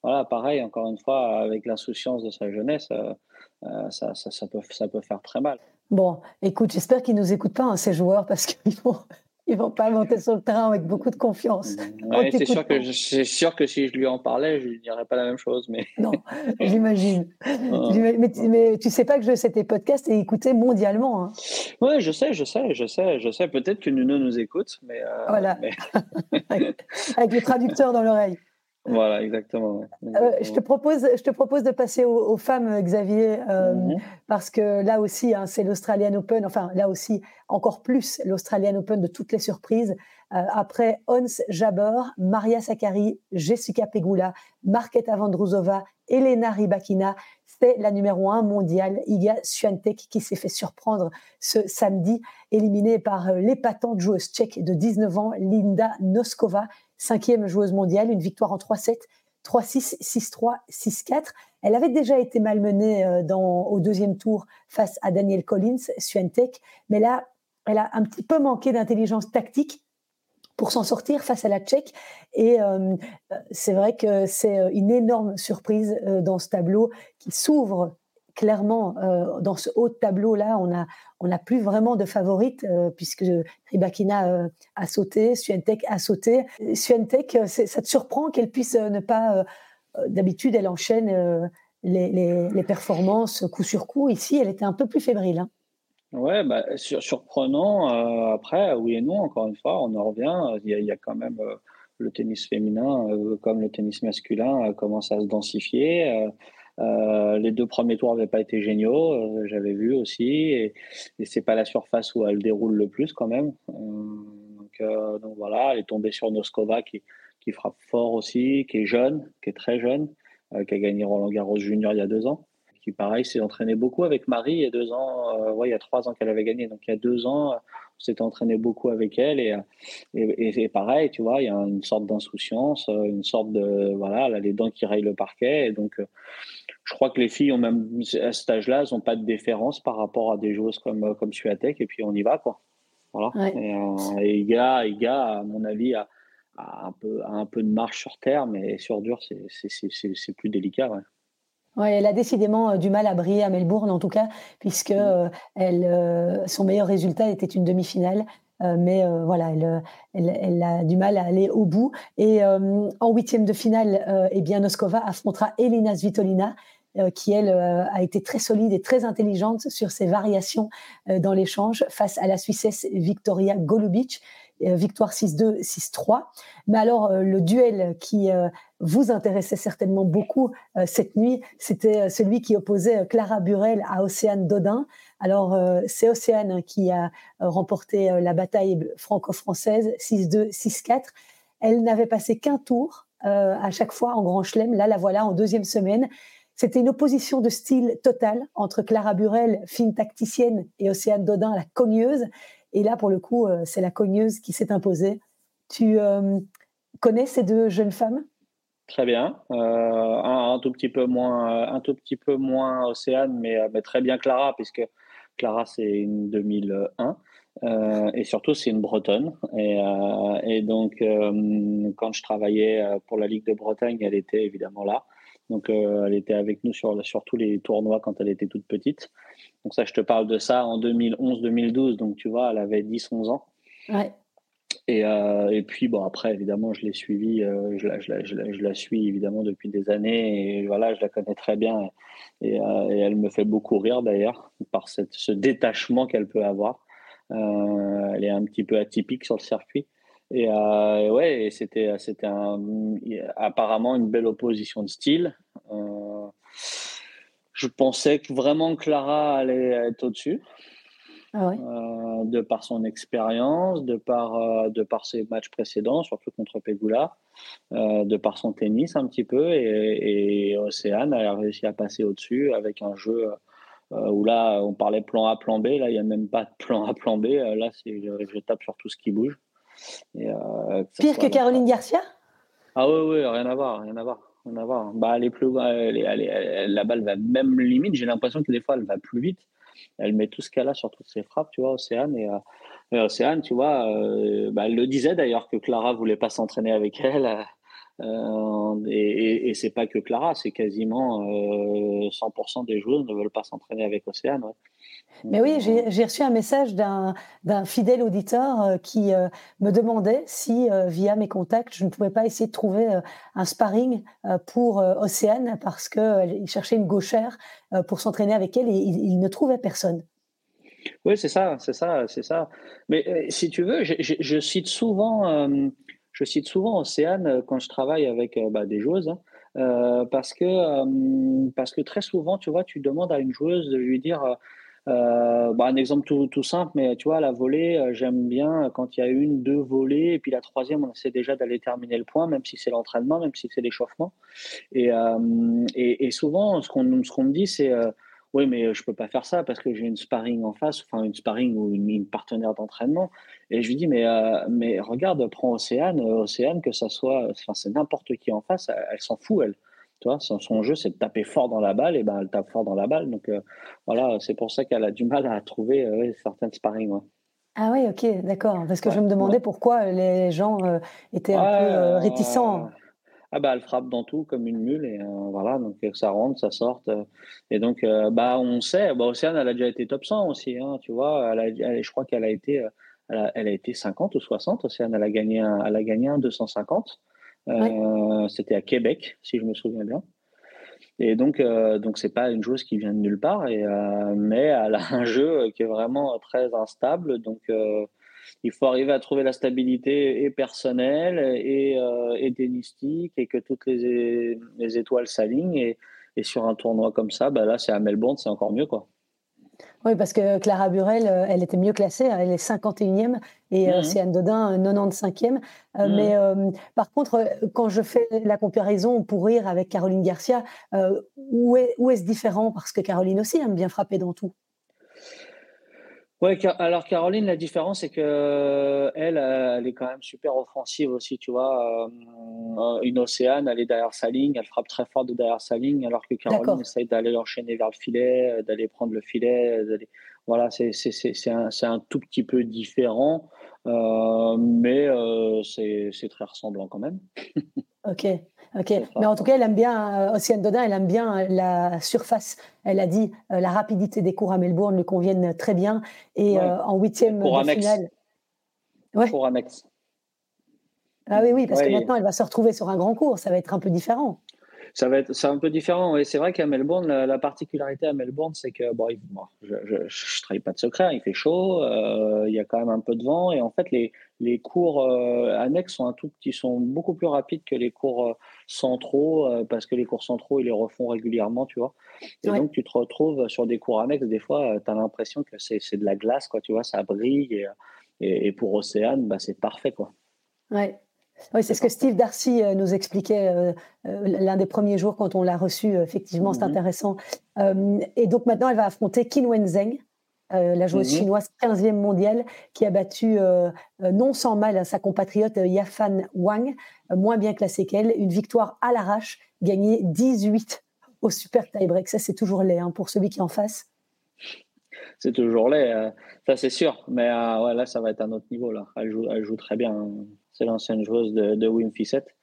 voilà, pareil, encore une fois, avec l'insouciance de sa jeunesse, ça, ça, peut, ça peut faire très mal. Bon, écoute, j'espère qu'ils ne nous écoutent pas, hein, ces joueurs, parce qu'ils vont, ils vont pas monter sur le terrain avec beaucoup de confiance. c'est sûr, que sûr que si je lui en parlais, je lui dirais pas la même chose. Mais... Non, j'imagine. mais, mais, tu sais pas que je, c'était podcast et écouté mondialement. Hein. Oui, je sais, je sais, je sais, je sais. Peut-être que Nuno nous écoute, mais. Euh, voilà. avec le traducteur dans l'oreille. Voilà, exactement. Euh, je, te propose, je te propose de passer aux, femmes, Xavier, euh, mhm. parce que là aussi, hein, c'est l'Australian Open, enfin là aussi, encore plus l'Australian Open de toutes les surprises. Euh, après Ons Jabor, Maria Sakkari, Jessica Pegula, Marketa Vandruzova, Elena Rybakina, c'est la numéro un mondiale, Iga Swiatek, qui s'est fait surprendre ce samedi, éliminée par l'épatante joueuse tchèque de 19 ans, Linda Noskova, cinquième joueuse mondiale, une victoire en 3-7, 3-6, 6-3, 6-4. Elle avait déjà été malmenée euh, dans, au deuxième tour face à Daniel Collins, Swiatek, mais là, elle a un petit peu manqué d'intelligence tactique pour s'en sortir face à la Tchèque. Et euh, c'est vrai que c'est euh, une énorme surprise dans ce tableau qui s'ouvre clairement, euh, dans ce haut tableau-là, on n'a on a plus vraiment de favorites, euh, puisque Ribakina euh, a sauté, Swiatek a sauté. Swiatek, ça te surprend qu'elle puisse ne pas... D'habitude, elle enchaîne les, les, performances coup sur coup. Ici, elle était un peu plus fébrile. Hein. Ouais, bah, surprenant. après, oui et non, encore une fois, on en revient. Il y a quand même le tennis féminin, comme le tennis masculin, commence à se densifier. Euh, les deux premiers tours n'avaient pas été géniaux, euh, j'avais vu aussi, et, et c'est pas la surface où elle déroule le plus quand même. Euh, donc, voilà, elle est tombée sur Noskova qui, qui frappe fort aussi, qui est jeune, qui est très jeune, qui a gagné Roland Garros Junior il y a deux ans qui pareil s'est entraîné beaucoup avec Marie il y a deux ans, ouais, il y a trois ans qu'elle avait gagné, donc il y a deux ans, s'est entraîné beaucoup avec elle et, et, et, pareil, tu vois, il y a une sorte d'insouciance, une sorte de voilà, elle a les dents qui rayent le parquet et donc je crois que les filles ont même à cet âge-là, elles n'ont pas de déférence par rapport à des joueuses comme comme Suatec et puis on y va quoi. Voilà. Et, euh, Iga, Iga, à mon avis, a, un peu un peu de marche sur terre, mais sur dur, c'est plus délicat. Ouais. Ouais, elle a décidément euh, du mal à briller à Melbourne, en tout cas, puisque mm. euh, elle, son meilleur résultat était une demi-finale. mais voilà, elle, elle, a du mal à aller au bout. Et en huitième de finale, eh bien, Noskova affrontera Elina Svitolina, euh, qui elle euh, a été très solide et très intelligente sur ses variations euh, dans l'échange face à la Suissesse Victoria Golubic. Victoire 6-2, 6-3. Mais alors, le duel qui vous intéressait certainement beaucoup cette nuit, c'était celui qui opposait Clara Burel à Océane Dodin. Alors, c'est Océane qui a remporté la bataille franco-française 6-2, 6-4. Elle n'avait passé qu'un tour à chaque fois en Grand Chelem. Là, la voilà en deuxième semaine. C'était une opposition de style totale entre Clara Burel, fine tacticienne, et Océane Dodin, la cogneuse. Et là, pour le coup, euh, c'est la cogneuse qui s'est imposée. Tu euh, connais ces deux jeunes femmes? Très bien. Euh, un, tout petit peu moins, un tout petit peu moins Océane, mais, très bien Clara, puisque Clara, c'est une 2001. et surtout, c'est une Bretonne. Et, et donc, quand je travaillais pour la Ligue de Bretagne, elle était évidemment là. Donc, elle était avec nous sur, sur tous les tournois quand elle était toute petite. Donc, ça, je te parle de ça en 2011-2012. Donc, tu vois, elle avait 10-11 ans. Ouais. Et, euh, et, puis, bon, après, évidemment, je l'ai suivi, euh, je, la, je, la, je, la, je, la, suis évidemment depuis des années, et voilà, je la connais très bien, et, euh, et elle me fait beaucoup rire d'ailleurs, par cette, ce détachement qu'elle peut avoir. Euh, elle est un petit peu atypique sur le circuit. Et, euh, ouais, c'était, c'était un, apparemment une belle opposition de style. je pensais que vraiment Clara allait être au-dessus. Ah ouais. euh, de par son expérience, de par, euh, de par ses matchs précédents, surtout contre Pegula, euh, de par son tennis un petit peu. Et, et Océane a réussi à passer au-dessus avec un jeu euh, où là, on parlait plan A, plan B. Là, il n'y a même pas de plan A, plan B. là, c'est, je, je, tape sur tout ce qui bouge. Et, que Pire que Caroline Garcia Ah oui, oui, rien à voir, rien à voir. Rien à voir. Bah, elle est plus, elle est, elle est, elle, la balle va même limite. J'ai l'impression que des fois, elle va plus vite elle met tout ce qu'elle a sur toutes ses frappes, tu vois, Océane. Et, euh, et Océane, tu vois, euh, bah, elle le disait d'ailleurs que Clara voulait pas s'entraîner avec elle. Euh, et, et, c'est pas que Clara, c'est quasiment 100% des joueurs ne veulent pas s'entraîner avec Océane. Ouais. Mais oui, j'ai reçu un message d'un fidèle auditeur euh, qui euh, me demandait si, euh, via mes contacts, je ne pouvais pas essayer de trouver un sparring pour Océane parce qu'il cherchait une gauchère pour s'entraîner avec elle et il, ne trouvait personne. Oui, c'est ça, c'est ça, c'est ça. Mais si tu veux, je, cite souvent, je cite souvent Océane quand je travaille avec bah, des joueuses. Hein, parce que parce que très souvent, tu vois, tu demandes à une joueuse de lui dire euh, bah, un exemple tout, simple, mais tu vois, la volée, euh, j'aime bien quand il y a une, deux volées, et puis la troisième, on essaie déjà d'aller terminer le point, même si c'est l'entraînement, même si c'est l'échauffement. Et, euh, souvent, ce qu'on me dit, c'est euh, oui, mais je peux pas faire ça parce que j'ai une sparring en face, enfin une sparring ou une, une partenaire d'entraînement. Et je lui dis, mais, mais regarde, prends Océane, Océane, que ça soit, enfin, c'est n'importe qui en face, elle s'en fout, elle. Son, son jeu, c'est de taper fort dans la balle, et ben elle tape fort dans la balle. Donc euh, voilà, c'est pour ça qu'elle a du mal à trouver euh, certaines sparring. Ouais. Ah oui, ok, d'accord. Parce que ouais, je me demandais ouais. pourquoi les gens euh, étaient un peu réticents. Ah bah elle frappe dans tout comme une mule et voilà donc ça rentre ça sort et donc bah on sait bah Océane elle a déjà été top 100 aussi hein, tu vois elle a, elle, je crois qu'elle a été elle a, elle a, été 50 ou 60 Océane elle a gagné un, elle a gagné un 250 euh, C'était à Québec, si je me souviens bien. Et donc, euh, donc c'est pas une joueuse qui vient de nulle part, et, euh, mais elle a un jeu qui est vraiment très instable. Donc, euh, il faut arriver à trouver la stabilité et personnelle et, et et que toutes les, les étoiles s'alignent. Et, et, sur un tournoi comme ça, bah là, c'est à Melbourne, c'est encore mieux, quoi. Oui, parce que Clara Burel, elle était mieux classée, elle est 51e et mmh. Océane Dodin 95e. Mmh. Mais euh, par contre, quand je fais la comparaison pour rire avec Caroline Garcia, euh, où est-ce où est différent? Parce que Caroline aussi aime bien frapper dans tout. Ouais, alors Caroline, la différence c'est que elle, elle est quand même super offensive aussi, tu vois. Euh, une Océane, elle est derrière sa ligne, elle frappe très fort de derrière sa ligne, alors que Caroline essaye d'aller l'enchaîner vers le filet, d'aller prendre le filet. Voilà, c'est c'est un, un tout petit peu différent, euh, mais euh, c'est très ressemblant quand même. ok. Ok, mais en tout cas, elle aime bien, euh, Océane Dodin, elle aime bien la surface. Elle a dit euh, la rapidité des cours à Melbourne lui conviennent très bien. Et ouais. euh, en huitième de annexe. finale. Ouais. Pour annexe. Ah oui, oui, parce ouais. que maintenant, elle va se retrouver sur un grand cours. Ça va être un peu différent. Ça va être c'est un peu différent. Et c'est vrai qu'à Melbourne, la, la, particularité à Melbourne, c'est que, bon, bon je ne trahis pas de secret, hein, il fait chaud, euh, il y a quand même un peu de vent. Et en fait, les, les cours euh, annexes sont un tout petit, sont beaucoup plus rapides que les cours euh, centraux parce que les cours centraux ils les refont régulièrement, tu vois. Et ouais. donc tu te retrouves sur des cours annexes, des fois tu as l'impression que c'est de la glace, quoi, tu vois, ça brille et, et, et pour Océane, bah, c'est parfait, quoi. Ouais. Oui, c'est ce que Steve Darcy nous expliquait euh, l'un des premiers jours quand on l'a reçu. Effectivement, mm -hmm. c'est intéressant. Euh, et donc maintenant, elle va affronter Qin Wenzheng, euh, la joueuse -hmm. chinoise 15e mondiale, qui a battu euh, non sans mal sa compatriote Yafan Wang, moins bien classée qu'elle. Une victoire à l'arrache, gagnée 18 au super tie-break. Ça, c'est toujours laid hein, pour celui qui est en face. c'est toujours là. ça, c'est sûr. Mais ouais, là, ça va être un autre niveau. Là. Elle, joue, elle joue très bien. C'est l'ancienne joueuse de, de Wim Fissette.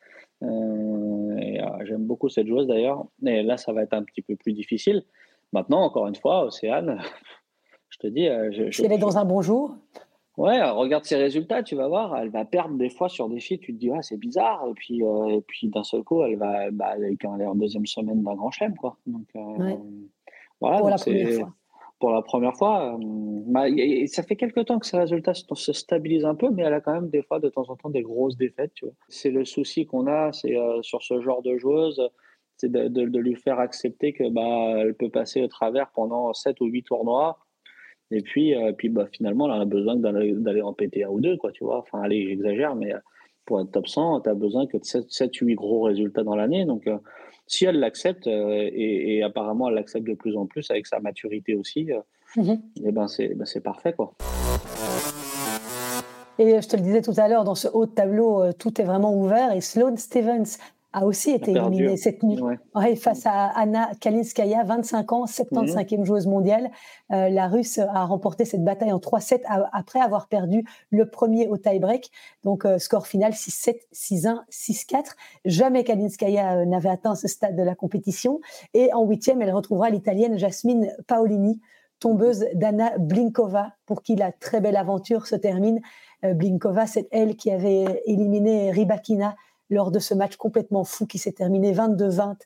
J'aime beaucoup cette joueuse d'ailleurs. Et là, ça va être un petit peu plus difficile. Maintenant, encore une fois, Océane, je te dis. Je, si elle est dans un bon jour Ouais, regarde ses résultats, tu vas voir, elle va perdre des fois sur des filles, tu te dis, ah, c'est bizarre. Et puis, euh, et puis d'un seul coup, elle va, bah, elle est en deuxième semaine d'un grand chelem, quoi. Donc, euh, voilà, pour la première fois. Pour la première fois, euh, bah, ça fait quelques temps que ses résultats se stabilisent un peu, mais elle a quand même des fois, de temps en temps, des grosses défaites. C'est le souci qu'on a, c'est sur ce genre de joueuse, c'est de, lui faire accepter que bah, elle peut passer au travers pendant 7 ou 8 tournois et puis, euh, puis bah, finalement, on a besoin d'aller en péter un ou deux, quoi, tu vois. Enfin, allez, j'exagère, mais euh, pour être top 100, tu as besoin que de 7-8 gros résultats dans l'année. Donc, euh, si elle l'accepte, et, apparemment elle l'accepte de plus en plus avec sa maturité aussi, mm-hmm. et eh ben c'est ben parfait, quoi. Et je te le disais tout à l'heure, dans ce haut de tableau, tout est vraiment ouvert. Et Sloane Stevens a aussi été éliminée cette nuit face à Anna Kalinskaya, 25 ans, 75e mhm. joueuse mondiale. Euh, la Russe a remporté cette bataille en 3-7 après avoir perdu le premier au tie-break. Donc, euh, score final 6-7, 6-1, 6-4. Jamais Kalinskaya euh, n'avait atteint ce stade de la compétition. Et en huitième, elle retrouvera l'Italienne Jasmine Paolini, tombeuse d'Anna Blinkova, pour qui la très belle aventure se termine. Blinkova, c'est elle qui avait éliminé Ribakina lors de ce match complètement fou qui s'est terminé 22-20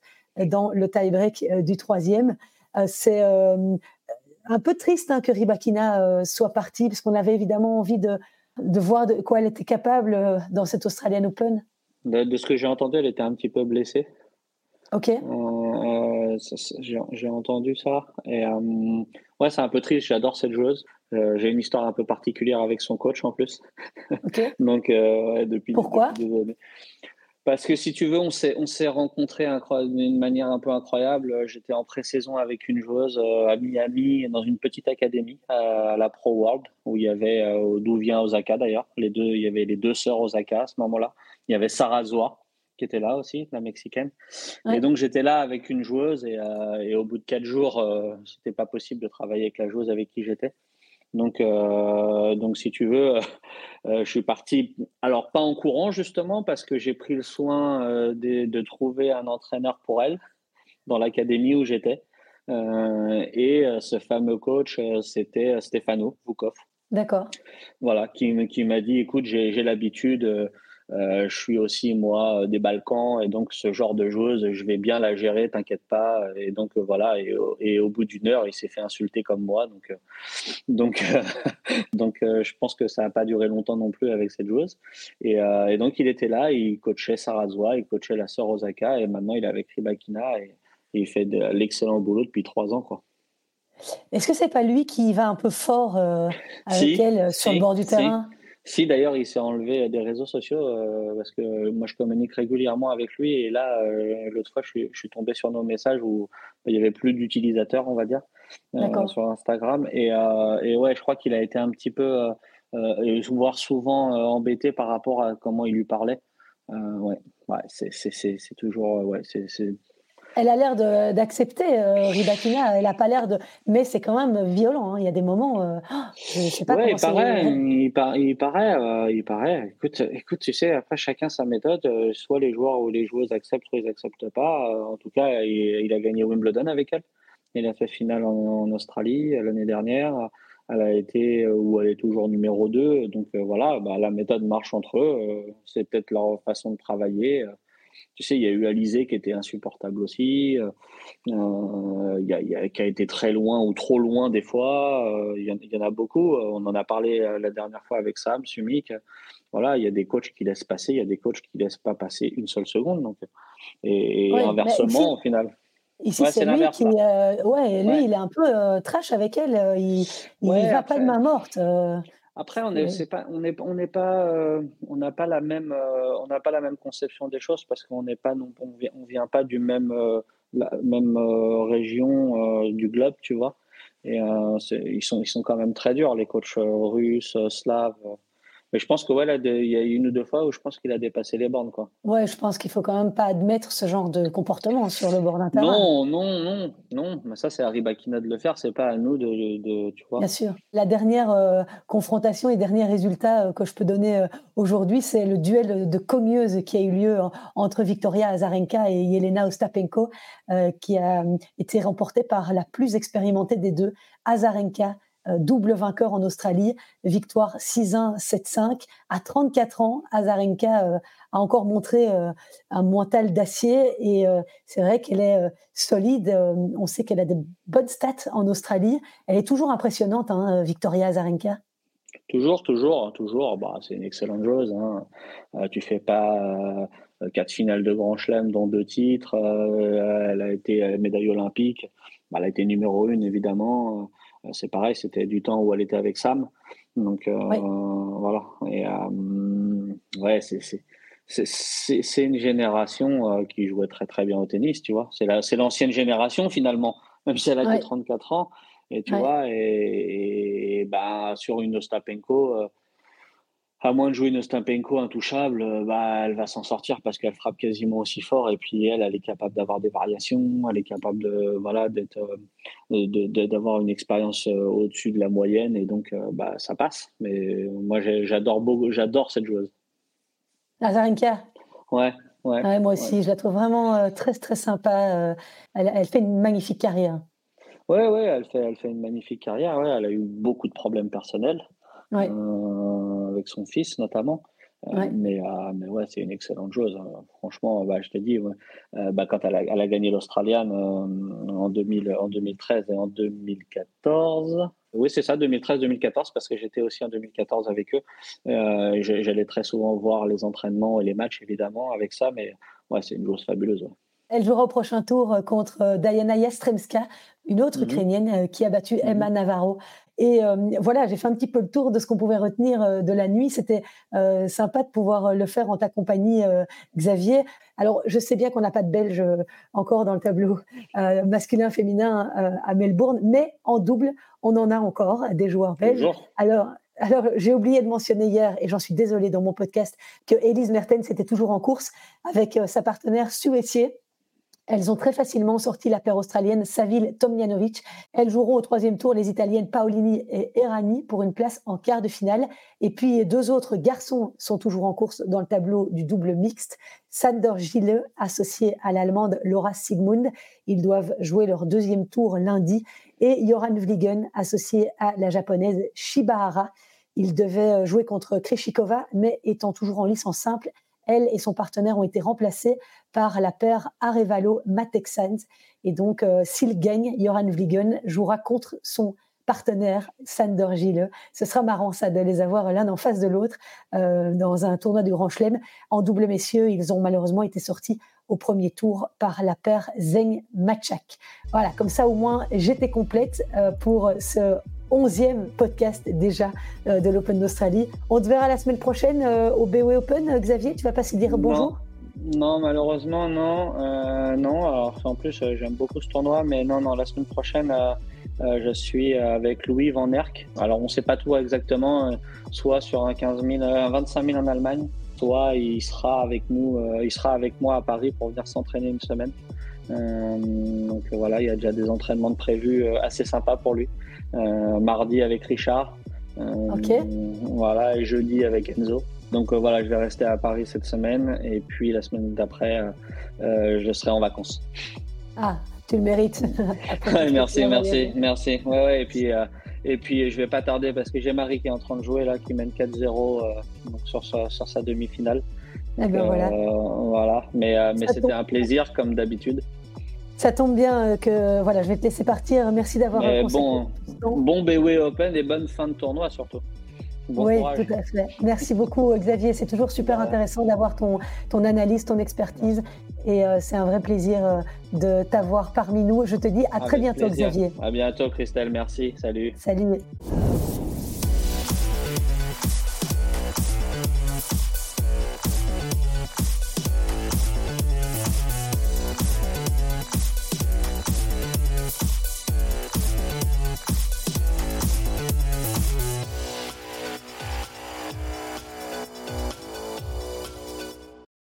dans le tie-break euh, du troisième. Euh, c'est euh, un peu triste hein, que Ribakina soit partie, parce qu'on avait évidemment envie de, de voir de quoi elle était capable dans cette Australian Open. De, ce que j'ai entendu, elle était un petit peu blessée. Ok. j'ai entendu ça. Et ouais, c'est un peu triste. J'adore cette joueuse. j'ai une histoire un peu particulière avec son coach en plus. Ok. Donc, depuis, Pourquoi? depuis. Parce que si tu veux, on s'est, on s'est rencontrés d'une manière un peu incroyable. J'étais en pré-saison avec une joueuse euh, à Miami, dans une petite académie à la Pro World, où il y avait, euh, d'où vient Osaka d'ailleurs, les deux, il y avait les deux sœurs Osaka à ce moment-là. Il y avait Sarah Zoa, qui était là aussi, la mexicaine. Et donc j'étais là avec une joueuse et, euh, et au bout de quatre jours, euh, c'était pas possible de travailler avec la joueuse avec qui j'étais. Donc, euh, donc si tu veux, euh, je suis parti, alors pas en courant justement, parce que j'ai pris le soin euh, de, de, trouver un entraîneur pour elle dans l'académie où j'étais. Euh, et euh, ce fameux coach, euh, c'était Stefano Vukov. D'accord. Voilà, qui, qui m'a dit, écoute, j'ai l'habitude euh, je suis aussi moi euh, des Balkans et donc ce genre de joueuse, je vais bien la gérer, t'inquiète pas. Et donc euh, voilà. Et, et au bout d'une heure, il s'est fait insulter comme moi. Donc donc donc je pense que ça n'a pas duré longtemps non plus avec cette joueuse. Et, et donc il était là, il coachait Sarrazwa, il coachait la sœur Osaka et maintenant il est avec Ribakina et, il fait de l'excellent boulot depuis trois ans quoi. Est-ce que c'est pas lui qui va un peu fort avec elle sur le bord du terrain? Si d'ailleurs il s'est enlevé des réseaux sociaux euh, parce que moi je communique régulièrement avec lui et là euh, l'autre fois je suis, je suis, tombé sur nos messages où il y avait plus d'utilisateurs on va dire euh, sur Instagram. Et, et, ouais je crois qu'il a été un petit peu voire souvent embêté par rapport à comment il lui parlait. Ouais, ouais c'est toujours ouais c'est elle a l'air d'accepter, euh, Ribakina. Elle n'a pas l'air de. Mais c'est quand même violent. Hein. Il y a des moments. Euh... Oh, je sais pas ouais, il paraît, il, il, paraît. Euh, il paraît. Écoute, écoute, tu sais, après, chacun sa méthode. Euh, soit les joueurs ou les joueuses acceptent, soit ils n'acceptent pas. Euh, en tout cas, il, il, a gagné Wimbledon avec elle. Il a fait finale en, Australie l'année dernière. Elle a été, ou elle est toujours numéro 2. Donc voilà, bah, la méthode marche entre eux. c'est peut-être leur façon de travailler. Tu sais, il y a eu Alizé qui était insupportable aussi, euh, euh, il y, a, qui a été très loin ou trop loin des fois. Euh, il y, en a beaucoup. On en a parlé la dernière fois avec Sam, Sumik. Voilà, il y a des coachs qui laissent passer, il y a des coachs qui laissent pas passer une seule seconde. Donc, et, inversement, au final. Ici, c'est lui qui. ouais, lui, il est un peu trash avec elle. Il ne va pas de main morte. Après, on n'est pas, on est, on n'est pas, euh, on n'a pas la même, euh, on n'a pas la même conception des choses parce qu'on n'est pas, non, on vient, on vient pas du même, euh, la même région du globe, tu vois. Et ils sont, ils sont quand même très durs, les coachs russes, slaves. Mais je pense que ouais, il y a une ou deux fois où je pense qu'il a dépassé les bornes. Quoi. Ouais, je pense qu'il faut quand même pas admettre ce genre de comportement sur le bord d'un terrain. Non, non, non, non. Mais ça, c'est à Ribakina de le faire. C'est pas à nous de, de, tu vois. Bien sûr. La dernière euh, confrontation et dernier résultat euh, que je peux donner euh, aujourd'hui, c'est le duel de cogneuses qui a eu lieu entre Victoria Azarenka et Yelena Ostapenko, qui a été remporté par la plus expérimentée des deux, Azarenka, double vainqueur en Australie, victoire 6-1, 7-5. À 34 ans, Azarenka euh, a encore montré euh, un mental d'acier et c'est vrai qu'elle est solide. on sait qu'elle a de bonnes stats en Australie. Elle est toujours impressionnante, hein, Victoria Azarenka. Toujours, toujours, toujours. Bah, c'est une excellente chose. Hein. tu fais pas quatre finales de Grand Chelem, dont deux titres. elle a été médaille olympique. Bah, elle a été numéro une, évidemment. Euh, c'est pareil, c'était du temps où elle était avec Sam. Donc euh, voilà. Et euh, ouais, c'est c'est une génération qui jouait très très bien au tennis, tu vois. C'est l'ancienne génération finalement, même si elle a que 34 ans. Et tu vois, et, ben, sur une Ostapenko, à moins de jouer une Ostapenko intouchable, euh, bah, elle va s'en sortir parce qu'elle frappe quasiment aussi fort. Et puis elle, elle est capable d'avoir des variations, elle est capable de voilà d'être, euh, d'avoir une expérience euh, au-dessus de la moyenne. Et donc, bah, ça passe. Mais moi, j'adore beaucoup, j'adore cette joueuse. Azarenka. Ouais. Ouais, moi aussi, je la trouve vraiment très très sympa. Elle, elle, fait une magnifique carrière. Ouais, ouais, elle fait, elle fait une magnifique carrière. Ouais, elle a eu beaucoup de problèmes personnels. Ouais avec son fils notamment. Euh, mais, euh, mais ouais, c'est une excellente chose. Hein. Franchement, bah, je te dis, euh, bah, quand elle a, elle a gagné l'Australienne en, 2000, en 2013 et en 2014, oui, c'est ça, 2013-2014, parce que j'étais aussi en 2014 avec eux. J'allais très souvent voir les entraînements et les matchs, évidemment, avec ça, mais ouais, c'est une chose fabuleuse. Elle jouera au prochain tour contre Diana Jastremska, une autre mhm. Ukrainienne qui a battu Emma mhm. Navarro et euh, voilà, j'ai fait un petit peu le tour de ce qu'on pouvait retenir euh, de la nuit. C'était euh, sympa de pouvoir le faire en ta compagnie, Xavier. Alors, je sais bien qu'on n'a pas de Belges encore dans le tableau masculin-féminin à Melbourne, mais en double, on en a encore des joueurs belges. Alors, alors, j'ai oublié de mentionner hier, et j'en suis désolée dans mon podcast, que Elise Mertens était toujours en course avec sa partenaire Suétier elles ont très facilement sorti la paire australienne Saville Tomjanovic. Elles joueront au troisième tour les Italiennes Paolini et Errani pour une place en quart de finale. Et puis deux autres garçons sont toujours en course dans le tableau du double mixte. Sander Gille, associé à l'Allemande Laura Sigmund. Ils doivent jouer leur deuxième tour lundi. Et Joran Vliegen, associé à la Japonaise Shibahara. Il devait jouer contre Krishikova, mais étant toujours en lice en simple, elle et son partenaire ont été remplacés par la paire Arevalo-Matexans. Et donc, euh, s'il gagne, Joran Vliegen jouera contre son partenaire Sander Gille. Ce sera marrant ça de les avoir l'un en face de l'autre euh, dans un tournoi du Grand Chelem. En double messieurs, ils ont malheureusement été sortis au premier tour par la paire Zeng Machak. Voilà, comme ça au moins j'étais complète euh, pour ce onzième podcast déjà euh, de l'Open d'Australie. On te verra la semaine prochaine au BOE Open. Xavier, tu vas passer dire bonjour? Non, malheureusement, non. Non, en plus, j'aime beaucoup ce tournoi, mais non, non, la semaine prochaine, je suis avec Louis Van Erck. Alors, on ne sait pas tout exactement, soit sur un 15 000, 25 000 en Allemagne, soit il sera avec nous, il sera avec moi à Paris pour venir s'entraîner une semaine. donc voilà, il y a déjà des entraînements de prévus assez sympas pour lui. Euh, mardi avec Richard. Euh, ok. Voilà, et jeudi avec Enzo. Donc euh, voilà, je vais rester à Paris cette semaine et puis la semaine d'après, je serai en vacances. Ah, tu le mérites. merci, merci, merci. Ouais, ouais, et puis et puis je vais pas tarder parce que j'ai Marie qui est en train de jouer là, qui mène 4-0 sur, sur, sa demi-finale. Eh ben voilà. voilà. Mais, mais c'était un plaisir comme d'habitude. Ça tombe bien euh, que voilà, je vais te laisser partir. Merci d'avoir bon, bon BW Open et bonne fin de tournoi surtout. Oui, tout à fait. Merci beaucoup Xavier. C'est toujours super intéressant d'avoir ton, ton analyse, ton expertise. Et euh, c'est un vrai plaisir euh, de t'avoir parmi nous. Je te dis à très bientôt Xavier. À bientôt Christelle. Merci. Salut. Salut.